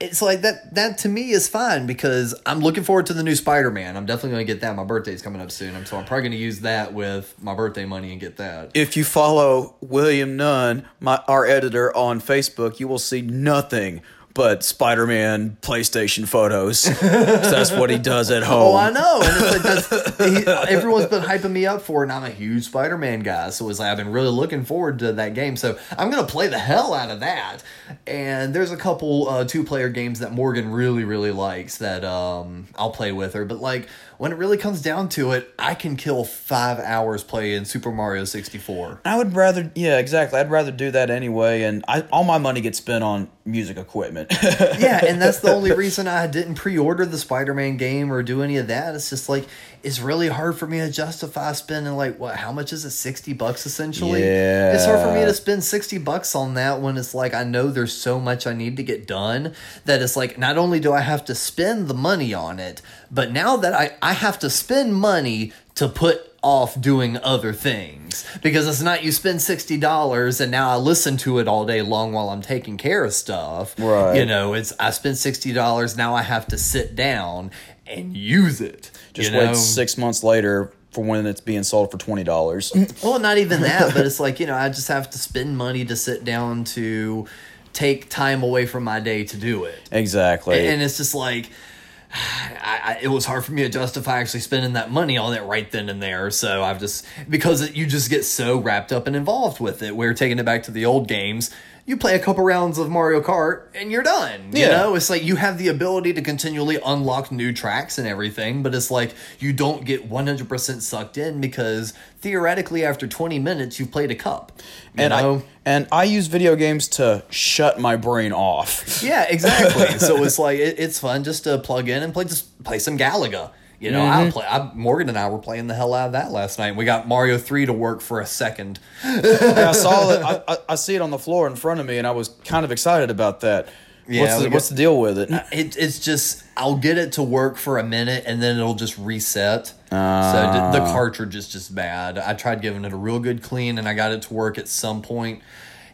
it's like that. That to me is fine because I'm looking forward to the new Spider Man. I'm definitely going to get that. My birthday's coming up soon, so I'm probably going to use that with my birthday money and get that. if you follow William Nunn, my our editor on Facebook, you will see nothing but Spider-Man PlayStation photos. 'Cause that's what he does at home. Oh, I know, and it's like that's he, everyone's been hyping me up for it, and I'm a huge Spider-Man guy, so it's like I've been really looking forward to that game. So I'm gonna play the hell out of that. And there's a couple uh, two-player games that Morgan really, really likes that um, I'll play with her. But like when it really comes down to it, I can kill five hours playing Super Mario 64. I would rather, yeah, exactly. I'd rather do that anyway, and I, all my money gets spent on music equipment. yeah, and that's the only reason I didn't pre-order the Spider-Man game or do any of that. It's just like it's really hard for me to justify spending like what? How much is it? Sixty bucks essentially. yeah. it's hard for me to spend sixty bucks on that when it's like I know there's so much I need to get done that it's like not only do I have to spend the money on it, but now that I I have to spend money to put off doing other things because it's not you spend $60 and now I listen to it all day long while I'm taking care of stuff. Right. You know, it's I spent $60 now I have to sit down and use it. Just you know? wait six months later for when it's being sold for twenty dollars. Mm, well, not even that, but it's like, you know, I just have to spend money to sit down to take time away from my day to do it. exactly. And it's just like, I, I, it was hard for me to justify actually spending that money on it right then and there. So I've just, because it, you just get so wrapped up and involved with it. We're taking it back to the old games. You play a couple rounds of Mario Kart and you're done. You Yeah. know, it's like you have the ability to continually unlock new tracks and everything, but it's like you don't get 100% sucked in because theoretically, after 20 minutes, you've played a cup. And know? I and I use video games to shut my brain off. Yeah, exactly. so it's like it, it's fun just to plug in and play just play some Galaga. You know, I mm-hmm. play. I, Morgan and I were playing the hell out of that last night. We got Mario three to work for a second. I saw it. I, I, I see it on the floor in front of me, and I was kind of excited about that. Yeah, what's, the, got- what's the deal with it? It, it's just I'll get it to work for a minute and then it'll just reset. so the ah. cartridge is just bad. I tried giving it a real good clean and I got it to work at some point.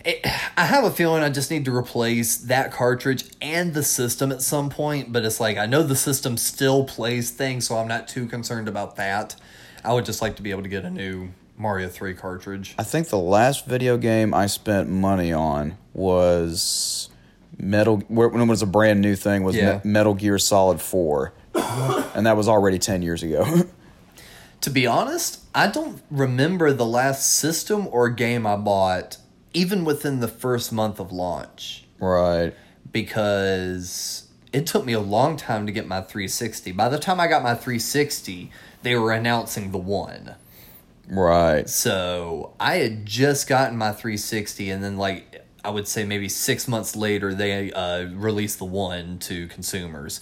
It, I have a feeling I just need to replace that cartridge and the system at some point, but it's like I know the system still plays things, so I'm not too concerned about that. I would just like to be able to get a new Mario 3 cartridge. I think the last video game I spent money on was Metal. When it was a brand new thing, was Yeah. Me- Metal Gear Solid Four, and that was already ten years ago. To be honest, I don't remember the last system or game I bought, even within the first month of launch, Right. because it took me a long time to get my 360. By the time I got my 360, they were announcing the one. Right. So I had just gotten my 360, and then like I would say maybe six months later, they uh, released the one to consumers.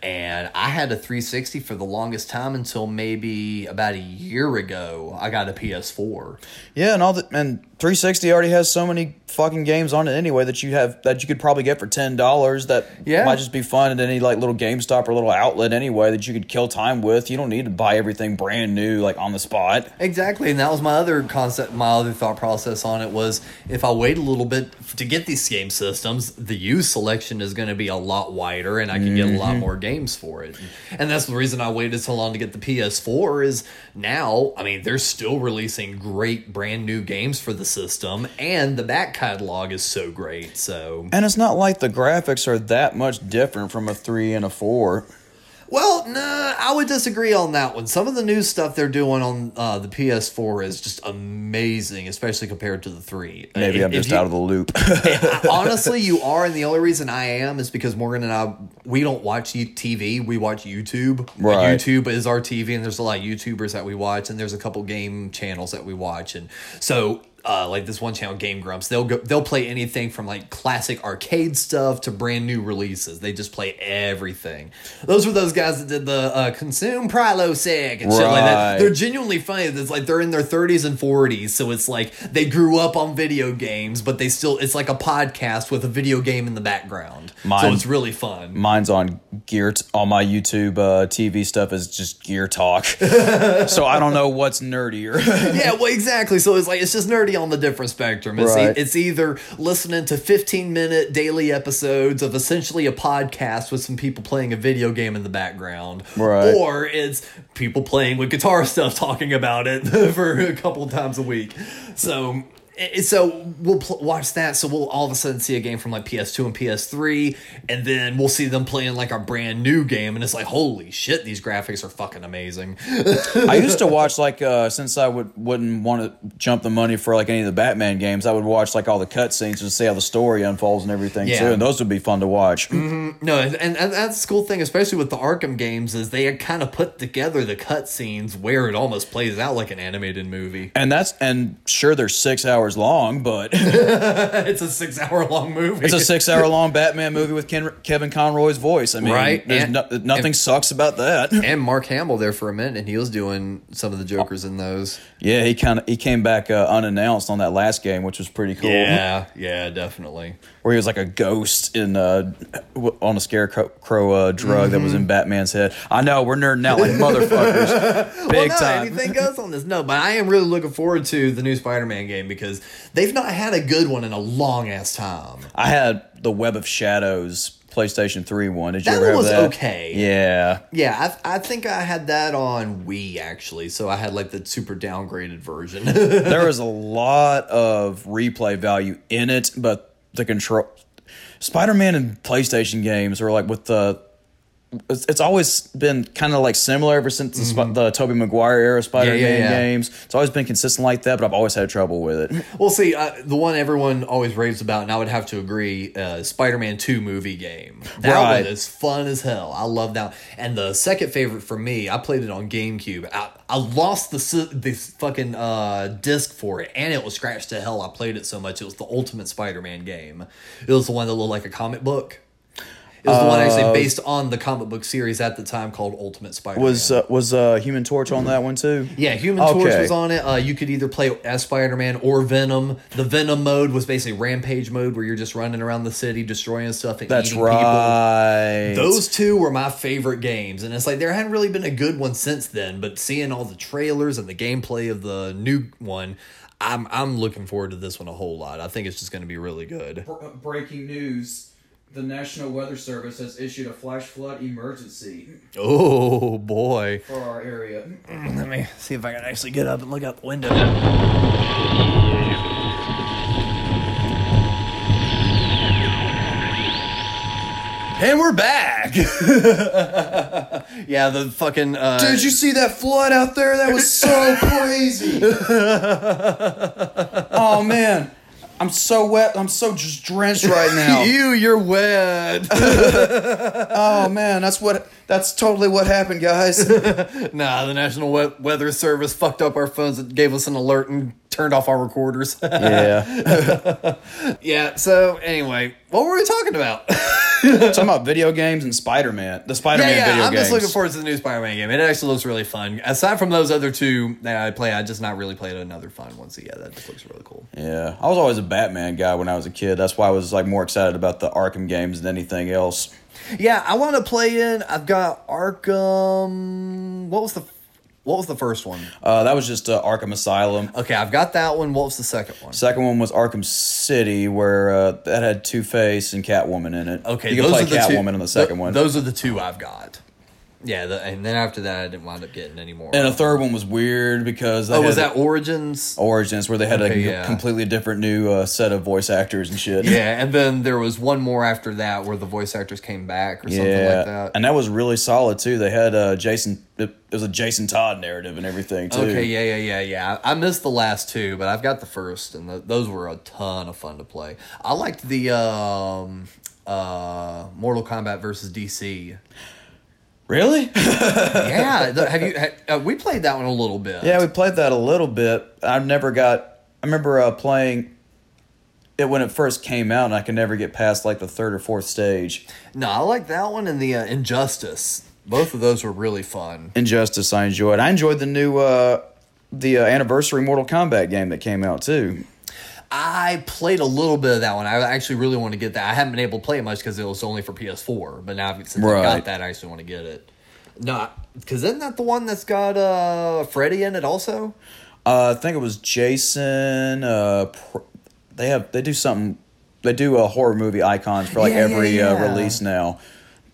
And I had a 360 for the longest time until maybe about a year ago. I got a PS4. Yeah, and all the and 360 already has so many fucking games on it anyway that you have that you could probably get for ten dollars that Yeah. might just be fun at any like little GameStop or little outlet anyway that you could kill time with. You don't need to buy everything brand new like on the spot. Exactly, and that was my other concept. My other thought process on it was if I wait a little bit to get these game systems, the use selection is going to be a lot wider, and I can get a lot mm-hmm. more games for it. And that's the reason I waited so long to get the PS4. Is now, I mean, they're still releasing great brand new games for the system, and the back catalog is so great. So And it's not like the graphics are that much different from a three and a four. Well, nah, I would disagree on that one. Some of the new stuff they're doing on uh, the PS4 is just amazing, especially compared to the three. Maybe If- I'm just you- out of the loop. Honestly, you are, and the only reason I am is because Morgan and I we don't watch TV, we watch YouTube. Right. YouTube is our TV, and there's a lot of YouTubers that we watch, and there's a couple game channels that we watch, and so. Uh, like this one channel, Game Grumps, they'll go. They'll play anything from like classic arcade stuff to brand new releases. They just play everything. Those were those guys that did the uh, consume Prilosec and shit like that. They're genuinely funny. It's like they're in their 30s and 40s, so it's like they grew up on video games, but they still it's like a podcast with a video game in the background. so it's really fun. Mine's on gear. T- all my YouTube uh, TV stuff is just gear talk. so I don't know what's nerdier. yeah, well, exactly. So it's like it's just nerdy on the different spectrum. It's, e- it's either listening to 15 minute daily episodes of essentially a podcast with some people playing a video game in the background, Right. or it's people playing with guitar stuff talking about it for a couple of times a week. So. So we'll pl- watch that. So we'll all of a sudden see a game from like PS2 and PS3, and then we'll see them playing like a brand new game, and it's like, holy shit, these graphics are fucking amazing. I used to watch like uh, since I would wouldn't want to jump the money for like any of the Batman games. I would watch like all the cutscenes and see how the story unfolds and everything Yeah. too. And those would be fun to watch. No, and, and, and that's the cool thing, especially with the Arkham games, is they kind of put together the cutscenes where it almost plays out like an animated movie. And that's and sure they're six hours long, but it's a six-hour-long movie. it's a six hour long Batman movie with Ken, Kevin Conroy's voice. I mean, Right, There's and- no, nothing sucks about that. and Mark Hamill there for a minute, and he was doing some of the Jokers in those. Yeah, he kind of he came back uh, unannounced on that last game, which was pretty cool. Yeah, yeah, definitely. Where he was like a ghost in uh on a scarecrow uh, drug that was Mm-hmm. in Batman's head. I know we're nerding out like motherfuckers, big well, no, time. anything goes on this. No, but I am really looking forward to the new Spider-Man game because they've not had a good one in a long ass time. I had the Web of Shadows PlayStation Three one. Did you That ever one have was that? okay. Yeah, Yeah, I, I think I had that on Wii actually, so I had like the super downgraded version. there was a lot of replay value in it, but the control. Spider-Man and PlayStation games or like with the. It's, it's always been kind of like similar ever since the, Sp- the Tobey Maguire era Spider-Man Mm-hmm. yeah. games. It's always been consistent like that, but I've always had trouble with it. Well, see, uh, the one everyone always raves about, and I would have to agree, uh, Spider-Man Two movie game. That Right. one is fun as hell. I love that. And the second favorite for me, I played it on GameCube. I, I lost the the fucking uh, disc for it, and it was scratched to hell. I played it so much. It was the Ultimate Spider-Man game. It was the one that looked like a comic book. It was the one Uh, actually based on the comic book series at the time called Ultimate Spider-Man. Was uh, was uh, Human Torch on that one too? Yeah, Human Torch Okay. was on it. Uh, you could either play as Spider Man or Venom. The Venom mode was basically Rampage mode, where you're just running around the city, destroying stuff and That's eating right. people. Those two were my favorite games, and it's like there hadn't really been a good one since then. But seeing all the trailers and the gameplay of the new one, I'm I'm looking forward to this one a whole lot. I think it's just going to be really good. Breaking news: The National Weather Service has issued a flash flood emergency Oh boy! for our area. Let me see if I can actually get up and look out the window. And we're back. Yeah, the fucking. Uh, Did you see that flood out there? That was so crazy. oh man, I'm so wet. I'm so just drenched right now. You, you're wet. oh man, that's what. That's totally what happened, guys. nah, the National we- Weather Service fucked up our phones and gave us an alert and turned off our recorders. yeah, yeah. So anyway, what were we talking about? talking about video games and Spider Man, the Spider Man yeah, yeah. video I'm games. just looking forward to the new Spider-Man game. It actually looks really fun. Aside from those other two that I play, I just not really played another fun one. So yeah, that just looks really cool. Yeah, I was always a Batman guy when I was a kid. That's why I was like more excited about the Arkham games than anything else. Yeah, I want to play in. I've got Arkham. What was the What was the first one? Uh, that was just uh, Arkham Asylum. Okay, I've got that one. What was the second one? Second one was Arkham City, where uh, that had Two Face and Catwoman in it. Okay, you can play Catwoman two, in the second th- one. Those are the two I've got. Yeah, the, and then after that, I didn't wind up getting any more. and a third one was weird because oh, was that Origins? Origins, where they had Okay, a yeah. completely different new uh, set of voice actors and shit. Yeah, and then there was one more after that where the voice actors came back or something like that. and that was really solid too. They had uh, Jason. It was a Jason Todd narrative and everything too. Okay, yeah, yeah, yeah, yeah. I missed the last two, but I've got the first, and th those were a ton of fun to play. I liked the um, uh, Mortal Kombat versus DC. Really? Yeah, the, have you? Ha, uh, we played that one a little bit. yeah, we played that a little bit. I never got. I remember uh, playing it when it first came out, and I could never get past like the third or fourth stage. No, I like that one and the uh, Injustice. Both of those were really fun. Injustice, I enjoyed. I enjoyed the new uh, the uh, anniversary Mortal Kombat game that came out too. I played a little bit of that one. I actually really want to get that. I haven't been able to play it much because it was only for PS4. But now since I Right. got that, I actually want to get it. No, because isn't that the one that's got uh Freddy in it also? Uh, I think it was Jason. Uh, pr- they have they do something. They do a horror movie icons for like Yeah, yeah, every Uh, release now.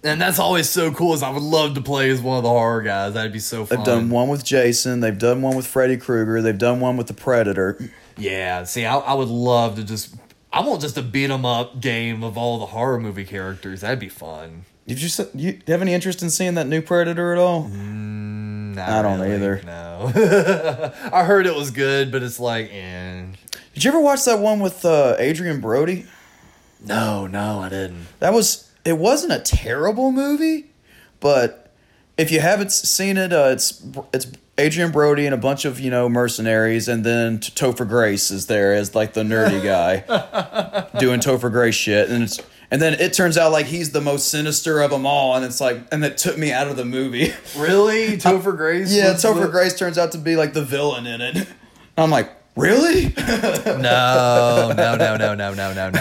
And that's always so cool. Is I would love to play as one of the horror guys. That'd be so fun. They've done one with Jason. They've done one with Freddy Krueger. They've done one with the Predator. Yeah. See, I, I would love to just. I want just a beat 'em up game of all the horror movie characters. That'd be fun. Did you you have any interest in seeing that new Predator at all? Not I don't really, either. No. I heard it was good, but it's like, eh. Did you ever watch that one with uh, Adrien Brody? No, no, I didn't. That was it. wasn't a terrible movie, but if you haven't seen it, uh, it's it's Adrien Brody and a bunch of you know mercenaries, and then T- Topher Grace is there as like the nerdy guy doing Topher Grace shit, and it's and then it turns out like he's the most sinister of them all, and it's like and it took me out of the movie. Really, Topher Grace? yeah, was Topher the- Grace turns out to be like the villain in it. I'm like, really? No, no, no, no, no, no, no, no.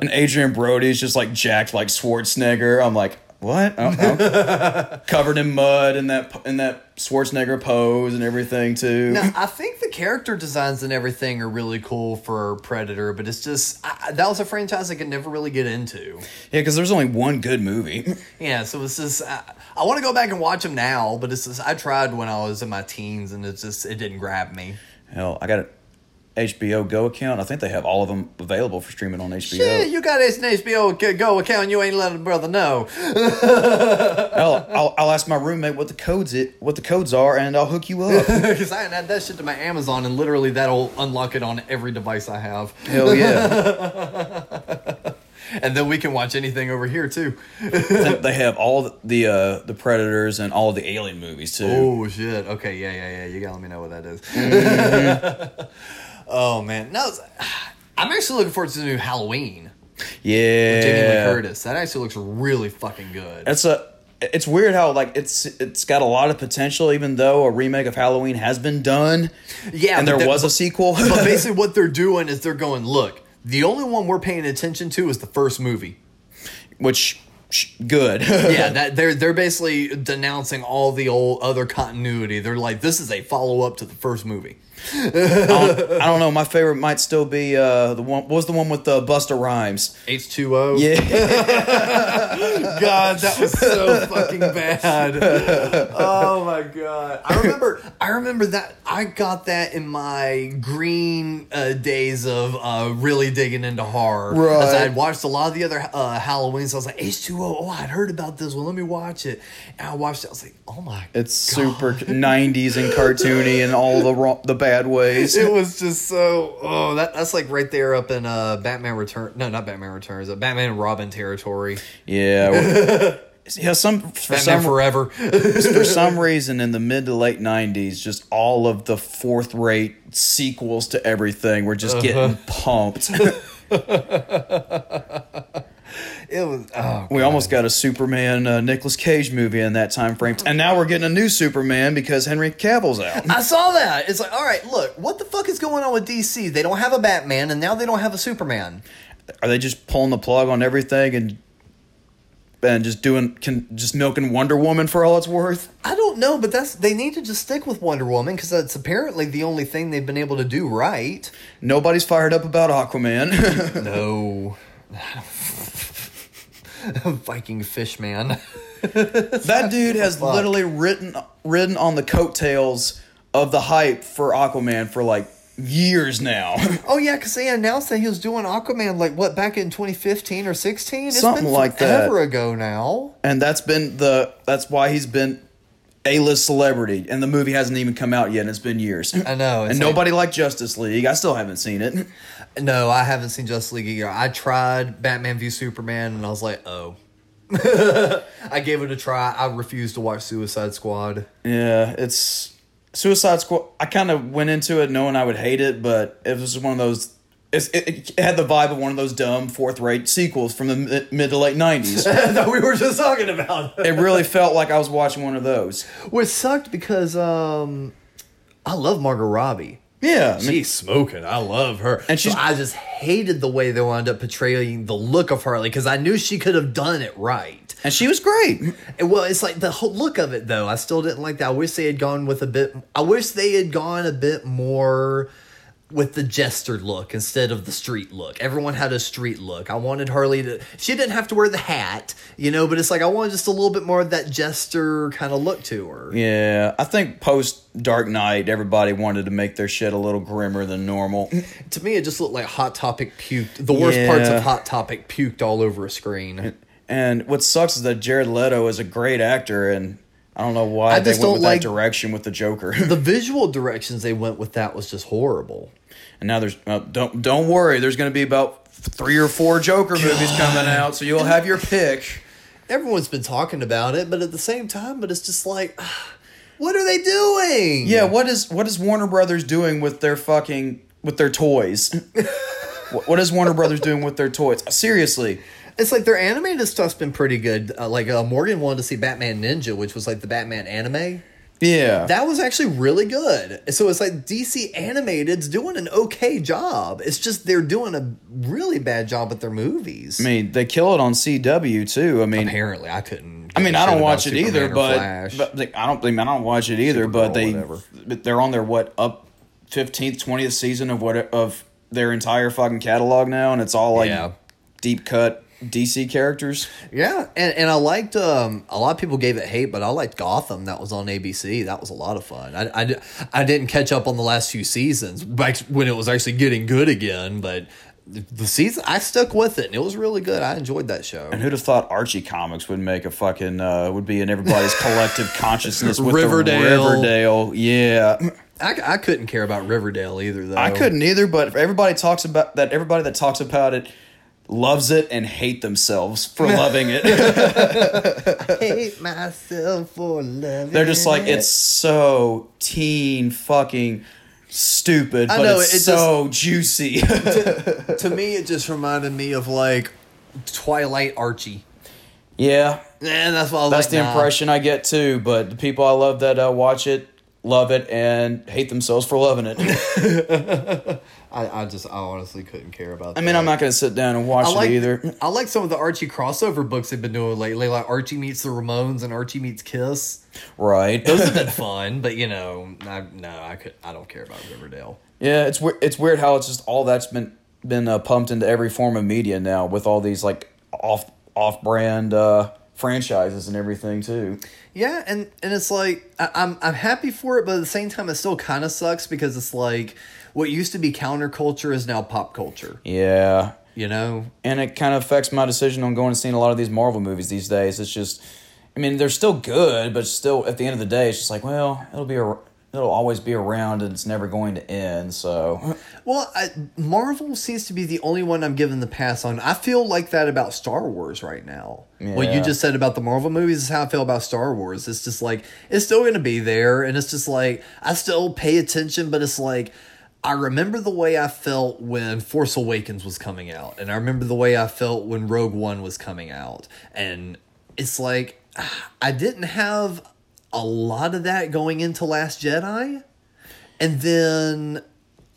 And Adrien Brody's just like jacked like Schwarzenegger. I'm like, what? Oh, oh. Covered in mud in that in that Schwarzenegger pose and everything too. Now, I think the character designs and everything are really cool for Predator, but it's just I, I- that was a franchise I could never really get into. Yeah, because there's only one good movie. Yeah, so it's just I, I want to go back and watch them now, but it's just I tried when I was in my teens, and it's just it didn't grab me. Hell, I got an HBO Go account. I think they have all of them available for streaming on HBO. Shit, you got an HBO Go account, you ain't letting brother know. Hell, I'll, I'll ask my roommate what the codes it what the codes are, and I'll hook you up. Because I add that shit to my Amazon, and literally that'll unlock it on every device I have, Hell yeah! and then we can watch anything over here too. they have all the uh, the Predators and all the Alien movies too. Oh shit! Okay, yeah, yeah, yeah. You gotta let me know what that is. Oh man, no, I'm actually looking forward to the new Halloween. yeah, Jamie Lee Curtis. That actually looks really fucking good. It's a it's weird how like it's it's got a lot of potential even though a remake of Halloween has been done. Yeah, and there was a sequel. but basically, what they're doing is they're going, look, the only one we're paying attention to is the first movie. which good. yeah, that they're they're basically denouncing all the old other continuity. They're like, this is a follow up to the first movie. I, don't, I don't know. My favorite might still be uh the one. What was the one with uh, Busta Rhymes? H two O. Yeah, God, that was so fucking bad. Oh my god! I remember. I remember that. I got that in my green uh, days of uh, really digging into horror. Right. As I'd watched a lot of the other uh, Halloweens. I was like H two O. Oh, I'd heard about this one. Let me watch it. And I watched it. I was like, oh my. It's God. super 90s and cartoony and all the wrong, the bad ways. It was just so. Oh, that that's like right there up in uh, Batman Return. No, not Batman Returns. Uh, Batman and Robin territory. Yeah. yeah, some for Batman some Forever. for some reason in the mid to late 90s just all of the fourth rate sequels to everything were just getting pumped. it was. Oh, we almost got a Superman uh, Nicolas Cage movie in that time frame. And now we're getting a new Superman because Henry Cavill's out. I saw that. It's like, all right, look, what the fuck is going on with DC? They don't have a Batman, and now they don't have a Superman. Are they just pulling the plug on everything and and just doing can just milking Wonder Woman for all it's worth? I don't know, but that's they need to just stick with Wonder Woman because that's apparently the only thing they've been able to do right. Nobody's fired up about Aquaman. No. Viking fish man. that dude has fuck? literally written ridden on the coattails of the hype for Aquaman for like years now. Oh yeah, because they announced that he was doing Aquaman like what back in 2015 or 16. It's Something been like that. Forever ago now. and that's been the that's why he's been a list celebrity and the movie hasn't even come out yet and it's been years. I know. and nobody liked Justice League. I still haven't seen it. No, I haven't seen Justice League either. I tried Batman v Superman, and I was like, oh. I gave it a try. I refused to watch Suicide Squad. Yeah, it's Suicide Squad. I kind of went into it knowing I would hate it, but it was one of those. It, it had the vibe of one of those dumb fourth rate sequels from the mid, mid to late nineties. that we were just talking about. it really felt like I was watching one of those. Which sucked because um, I love Margot Robbie. Yeah, I mean, She's smoking. I love her. And So I just hated the way they wound up portraying the look of Harley because I knew she could have done it right. and she was great. And, well, it's like the whole look of it though. I still didn't like that. I wish they had gone with a bit. I wish they had gone a bit more with the jester look instead of the street look. Everyone had a street look. I wanted Harley to. She didn't have to wear the hat, you know. But it's like I wanted just a little bit more of that jester kind of look to her. Yeah, I think post Dark Knight, everybody wanted to make their shit a little grimmer than normal. To me, it just looked like Hot Topic puked. The worst parts of Hot Topic puked all over a screen. And what sucks is that Jared Leto is a great actor, and I don't know why I they went with like- that direction with the Joker. the visual directions they went with that was just horrible. And now there's uh, don't don't worry, there's going to be about three or four Joker movies coming out, so you'll have your pick. Everyone's been talking about it, but at the same time, but it's just like, what are they doing? Yeah, what is what is Warner Brothers doing with their fucking with their toys? what, what is Warner Brothers doing with their toys? Seriously, It's like their animated stuff's been pretty good. Uh, like uh, Morgan wanted to see Batman Ninja, which was like the Batman anime. Yeah. That was actually really good. So it's like DC Animated's doing an okay job. It's just they're doing a really bad job with their movies. I mean, they kill it on CW too. I mean, Apparently, I couldn't. I mean, I don't watch it either, Superman but, but like, I don't. I, mean, I don't watch it either, but they whatever. but they're on their what up fifteenth, twentieth season of what of their entire fucking catalog now, and it's all like Yeah. deep cut DC characters. Yeah, and, and I liked um a lot of people gave it hate, but I liked Gotham that was on ABC. That was a lot of fun. I, I, I didn't catch up on the last few seasons back when it was actually getting good again, but the season I stuck with it and it was really good. I enjoyed that show. And who'd have thought Archie comics would make a fucking uh, would be in everybody's collective consciousness with Riverdale. The Riverdale, yeah. I, I couldn't care about Riverdale either though. I couldn't either, but everybody talks about that. Everybody that talks about it loves it and hate themselves for loving it. hate myself for loving. It. They're just like it. it's so teen fucking stupid, I but know, it's it so juicy. to me it just reminded me of like Twilight Archie. yeah, And that's what I that's like, the nah. impression I get too. But the people I love that uh, watch it love it and hate themselves for loving it. I, I just I honestly couldn't care about. I mean, I'm not gonna sit down and watch I like it either. I like some of the Archie crossover books they've been doing lately, like Archie meets the Ramones and Archie meets Kiss. Right? Those have been fun, but you know, I, no, I could I don't care about Riverdale. Yeah, it's weird. It's weird how it's just all that's been been uh, pumped into every form of media now with all these like off off brand uh, franchises and everything too. Yeah, and and it's like I, I'm I'm happy for it, but at the same time, it still kind of sucks because it's like what used to be counterculture is now pop culture. Yeah, You know, and it kind of affects my decision on going and seeing a lot of these Marvel movies these days. It's just, I mean, they're still good, but still at the end of the day, it's just like, well, it'll be a, it'll always be around, and it's never going to end. So, Well, I, Marvel seems to be the only one I'm giving the pass on. I feel like that about Star Wars right now. What you just said about the Marvel movies is how I feel about Star Wars. It's just like it's still going to be there, and it's just like I still pay attention, but it's like I remember the way I felt when Force Awakens was coming out, and I remember the way I felt when Rogue One was coming out, and it's like I didn't have a lot of that going into Last Jedi. And then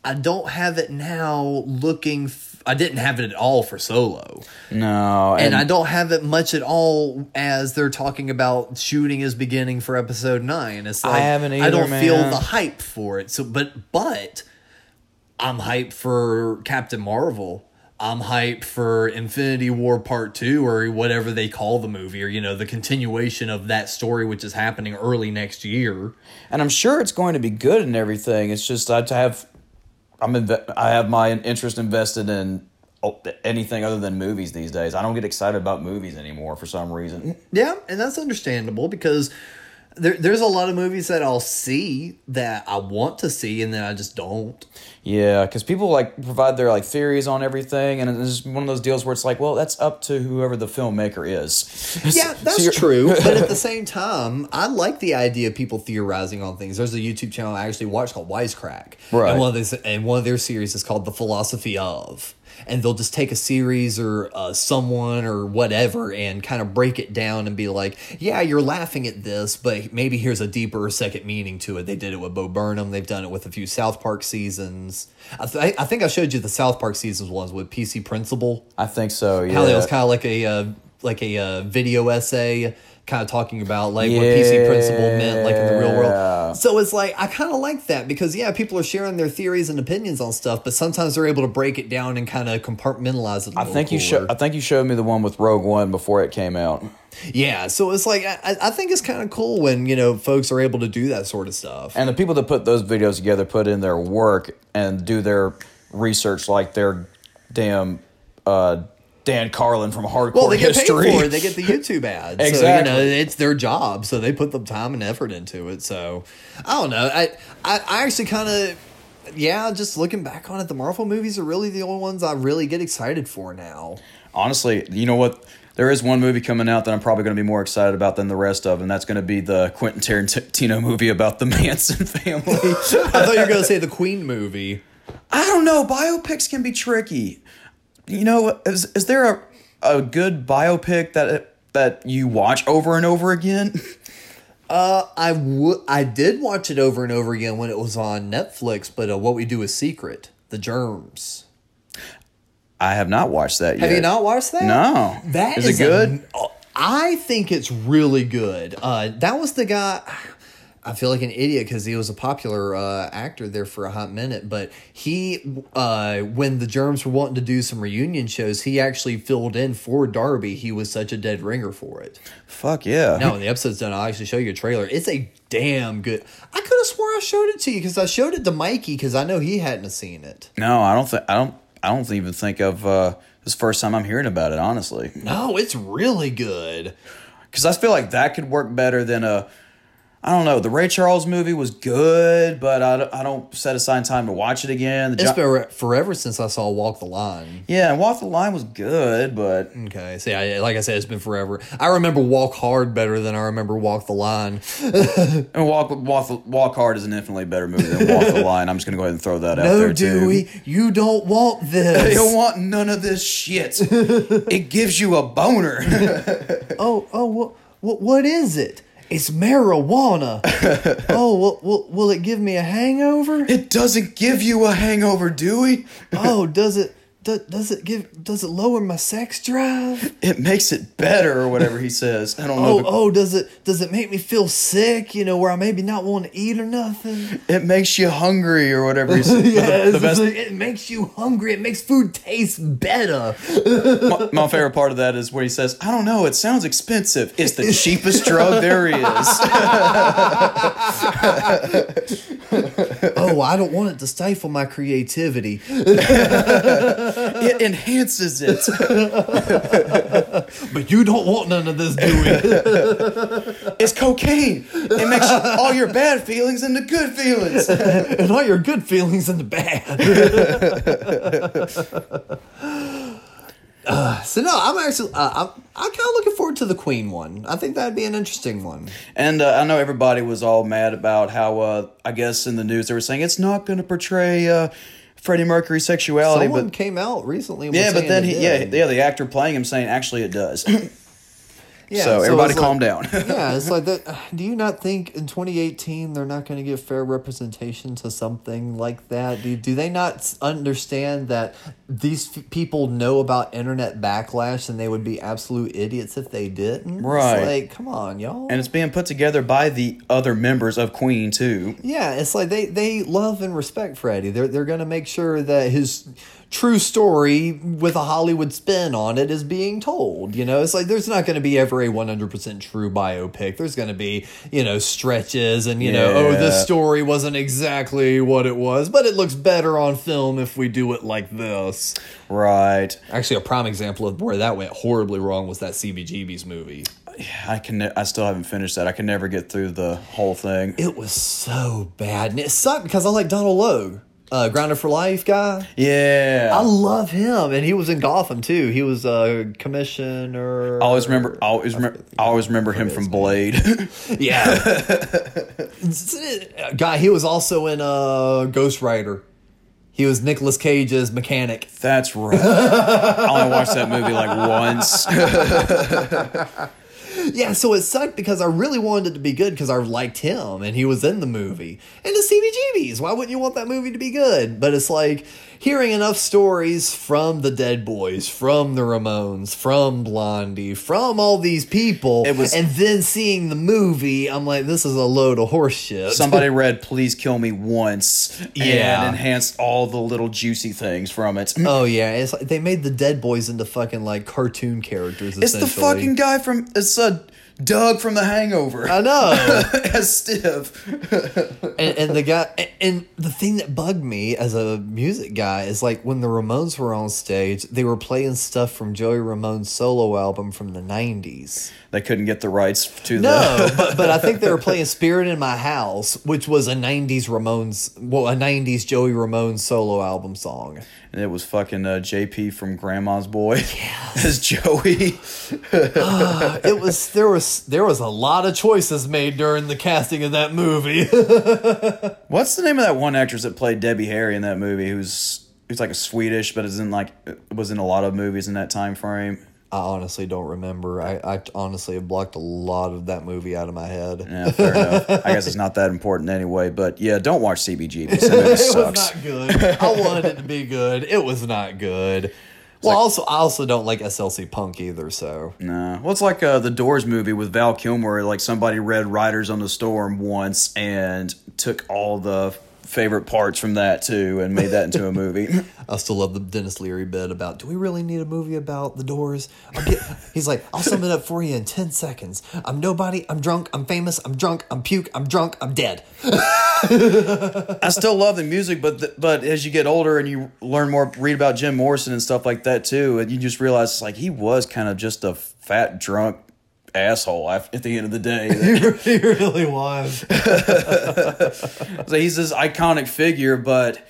I don't have it now looking. F- I didn't have it at all for Solo. no, And I don't have it much at all as they're talking about shooting is beginning for episode nine. It's like haven't I don't feel the hype for it. So, but but I'm hyped for Captain Marvel. I'm hyped for Infinity War Part Two or whatever they call the movie, or you know the continuation of that story, which is happening early next year. and I'm sure it's going to be good and everything. It's just I have, I'm inve- I have my interest invested in oh, anything other than movies these days. I don't get excited about movies anymore for some reason. Yeah, and that's understandable because there, there's a lot of movies that I'll see that I want to see and then I just don't. Yeah, because people like provide their like theories on everything, and it's just one of those deals where it's like, well, that's up to whoever the filmmaker is. Yeah, that's you're- true. But at the same time, I like the idea of people theorizing on things. There's a YouTube channel I actually watch called Wisecrack. Right. And one of these and one of their series is called The Philosophy of. And they'll just take a series or uh, someone or whatever and kind of break it down and be like, yeah, you're laughing at this, but maybe here's a deeper second meaning to it. They did it with Bo Burnham. They've done it with a few South Park seasons. I, th- I think I showed you the South Park seasons ones with PC Principal I think so. Yeah. how that was kind of like a uh, like a uh, video essay kind of talking about like what PC Principal meant like in the real world. So it's like I kind of like that because yeah, people are sharing their theories and opinions on stuff, but sometimes they're able to break it down and kind of compartmentalize it. I I think you showed. I think you showed me the one with Rogue One before it came out. Yeah, so it's like I, I think it's kind of cool when you know folks are able to do that sort of stuff. And the people that put those videos together put in their work and do their research like they're damn uh, Dan Carlin from Hardcore Well, they get History. paid for it. They get the YouTube ads. So, Exactly. you know, it's their job, so they put the time and effort into it. So, I don't know. I I, I actually kind of, yeah, just looking back on it, the Marvel movies are really the only ones I really get excited for now. Honestly, you know what? There is one movie coming out that I'm probably going to be more excited about than the rest of, and that's going to be the Quentin Tarantino movie about the Manson family. I thought you were going to say the Queen movie. I don't know. Biopics can be tricky. You know, is is there a a good biopic that that you watch over and over again? Uh, I would. I did watch it over and over again when it was on Netflix. But uh, what we do is secret. The germs. I have not watched that yet. Have you not watched that? No. That Is it is good? a- I think it's really good. Uh, that was the guy. I feel like an idiot because he was a popular uh, actor there for a hot minute. But he, uh, when the Germs were wanting to do some reunion shows, he actually filled in for Darby. He was such a dead ringer for it. Fuck yeah. Now, when the episode's done, I'll actually show you a trailer. It's a damn good. I could have swore I showed it to you because I showed it to Mikey because I know he hadn't seen it. No, I don't think I don't I don't even think of uh this first time I'm hearing about it, honestly. No, it's really good. Cuz I feel like that could work better than a I don't know. The Ray Charles movie was good, but I don't, I don't set aside time to watch it again. The It's been forever since I saw Walk the Line. yeah, and Walk the Line was good, but Okay, see, I, like I said, it's been forever. I remember Walk Hard better than I remember Walk the Line. and Walk Walk Walk Hard is an infinitely better movie than Walk the Line. I'm just gonna go ahead and throw that out No, there too. Dewey, you don't want this. you don't want none of this shit. it gives you a boner. oh, oh, what, what, what is it? It's marijuana. oh, will, will, will it give me a hangover? it doesn't give you a hangover, Dewey. oh, does it? Do, does it give? Does it lower my sex drive? It makes it better, or whatever he says. I don't know. Oh, oh, does it does it make me feel sick? You know, where I maybe not want to eat or nothing. it makes you hungry, or whatever he says. Yeah, the, the best, like, it makes you hungry. It makes food taste better. my, my favorite part of that is where he says, "I don't know. It sounds expensive. It's the cheapest drug there is." oh, I don't want it to stifle my creativity. it enhances it. But you don't want none of this, do we? It's cocaine. It makes all your bad feelings into good feelings. and all your good feelings into bad. Uh, so no, I'm actually uh, I'm I'm kind of looking forward to the Queen one. I think that'd be an interesting one. And uh, I know everybody was all mad about how, uh, I guess in the news they were saying it's not going to portray uh, Freddie Mercury's sexuality, Someone but came out recently. yeah, but then he, yeah, yeah, the actor playing him saying actually it does. Yeah, so everybody calm like- down. yeah, it's like that. Do you not think in 2018 they're not going to give fair representation to something like that? Do, do they not understand that these f- people know about internet backlash and they would be absolute idiots if they didn't? It's Right. like, come on, y'all. and it's being put together by the other members of Queen too. Yeah, it's like they, they love and respect Freddie. They're they're gonna make sure that his true story with a Hollywood spin on it is being told. You know, it's like there's not gonna be ever a one hundred percent true biopic. There's gonna be, you know, stretches and you know, oh this story wasn't exactly what it was, but it looks better on film if we do it like this. Right. Actually a prime example of where that went horribly wrong was that CBGB's movie. I can. Ne- I still haven't finished that. I can never get through the whole thing. It was so bad. And it sucked because I like Donal Logue. Uh, Grounded for Life guy. Yeah. I love him, and he was in Gotham too. He was a commissioner. I always remember. I always remember. I always remember him from Blade. yeah, guy. He was also in uh, Ghost Rider. He was Nicolas Cage's mechanic. That's right. I only watched that movie like once. Yeah, so it sucked because I really wanted it to be good because I liked him and he was in the movie. And the CBGBs, why wouldn't you want that movie to be good? But it's like hearing enough stories from the Dead Boys, from the Ramones, from Blondie, from all these people, was- and then seeing the movie, I'm like, this is a load of horseshit. Somebody read "Please Kill Me Once" Yeah. and enhanced all the little juicy things from it. Oh yeah, it's like they made the Dead Boys into fucking like cartoon characters. It's the fucking guy from it's uh, Doug from The Hangover I know. as Stiv. and, and the guy and, and the thing that bugged me as a music guy is like when the Ramones were on stage, they were playing stuff from Joey Ramone's solo album from the '90s. They couldn't get the rights to No, the. but but I think they were playing "Spirit in My House," which was a '90s Ramones, well, a '90s Joey Ramone solo album song. And it was fucking uh, JP from Grandma's Boy as Joey. It was there was there was a lot of choices made during the casting of that movie. What's the name of that one actress that played Debbie Harry in that movie? Who's who's like a Swedish, but is in like was in a lot of movies in that time frame. I honestly don't remember. I, I honestly have blocked a lot of that movie out of my head. Yeah, fair enough. I guess it's not that important anyway. But yeah, don't watch CBG. It was not good. I wanted it to be good. It was not good. Well, also, I also don't like SLC Punk either. So No. Well, it's like uh, the Doors movie with Val Kilmer. Like somebody read Riders on the Storm once and took all the favorite parts from that too and made that into a movie. I still love the Denis Leary bit about. Do we really need a movie about the Doors? Get, he's like, I'll sum it up for you in ten seconds. I'm nobody. I'm drunk. I'm famous. I'm drunk. I'm puke. I'm drunk. I'm dead. I still love the music, but th- but as you get older and you learn more, read about Jim Morrison and stuff like that too, and you just realize it's like he was kind of just a fat drunk asshole at the end of the day. he really was. so he's this iconic figure, but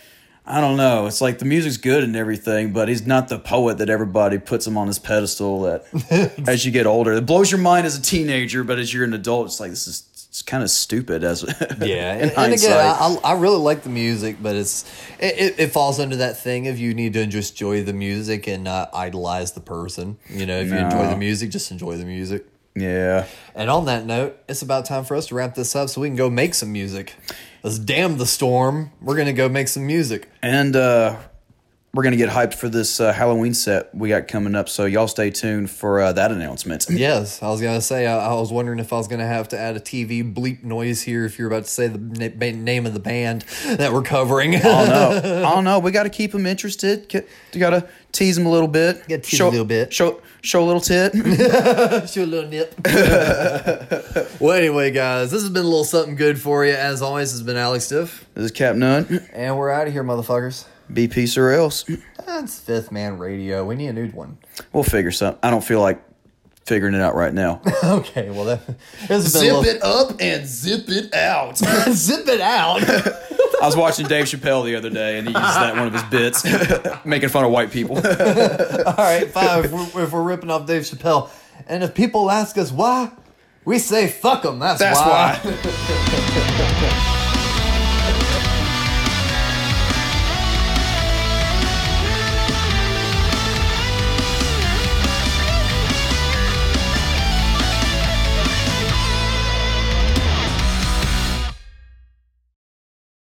I don't know. It's like the music's good and everything, but he's not the poet that everybody puts him on his pedestal. That as you get older, it blows your mind as a teenager, but as you're an adult, it's like this is it's kind of stupid. As Yeah, in and, and again, I, I really like the music, but it's it, it, it falls under that thing of you need to just enjoy the music and not idolize the person. You know, if you enjoy the music, just enjoy the music. Yeah. And on that note, it's about time for us to wrap this up so we can go make some music. Let's damn the storm. We're gonna go make some music. And uh, we're gonna get hyped for this uh, Halloween set we got coming up. So y'all stay tuned for uh, that announcement. Yes, I was gonna say. I, I was wondering if I was gonna have to add a TV bleep noise here if you're about to say the na- name of the band that we're covering. I don't know. I don't know. We got to keep them interested. Get- You got to tease them a little bit. Gotta tease show, a little bit. Show show a little tit. Shoot a little nip. well, anyway, guys, this has been a little something good for you. As always, this has been Alex Stiff, this is Cap Nunn. and we're out of here, motherfuckers. Be peace or else. That's Fifth Man Radio. We need a new one. We'll figure something. I don't feel like figuring it out right now. okay, well, that this has been a little- up and zip it out. zip it out. I was watching Dave Chappelle the other day, and he used that one of his bits, making fun of white people. All right, fine. If we're, if we're ripping off Dave Chappelle, and if people ask us why, we say fuck them. That's, That's why. why.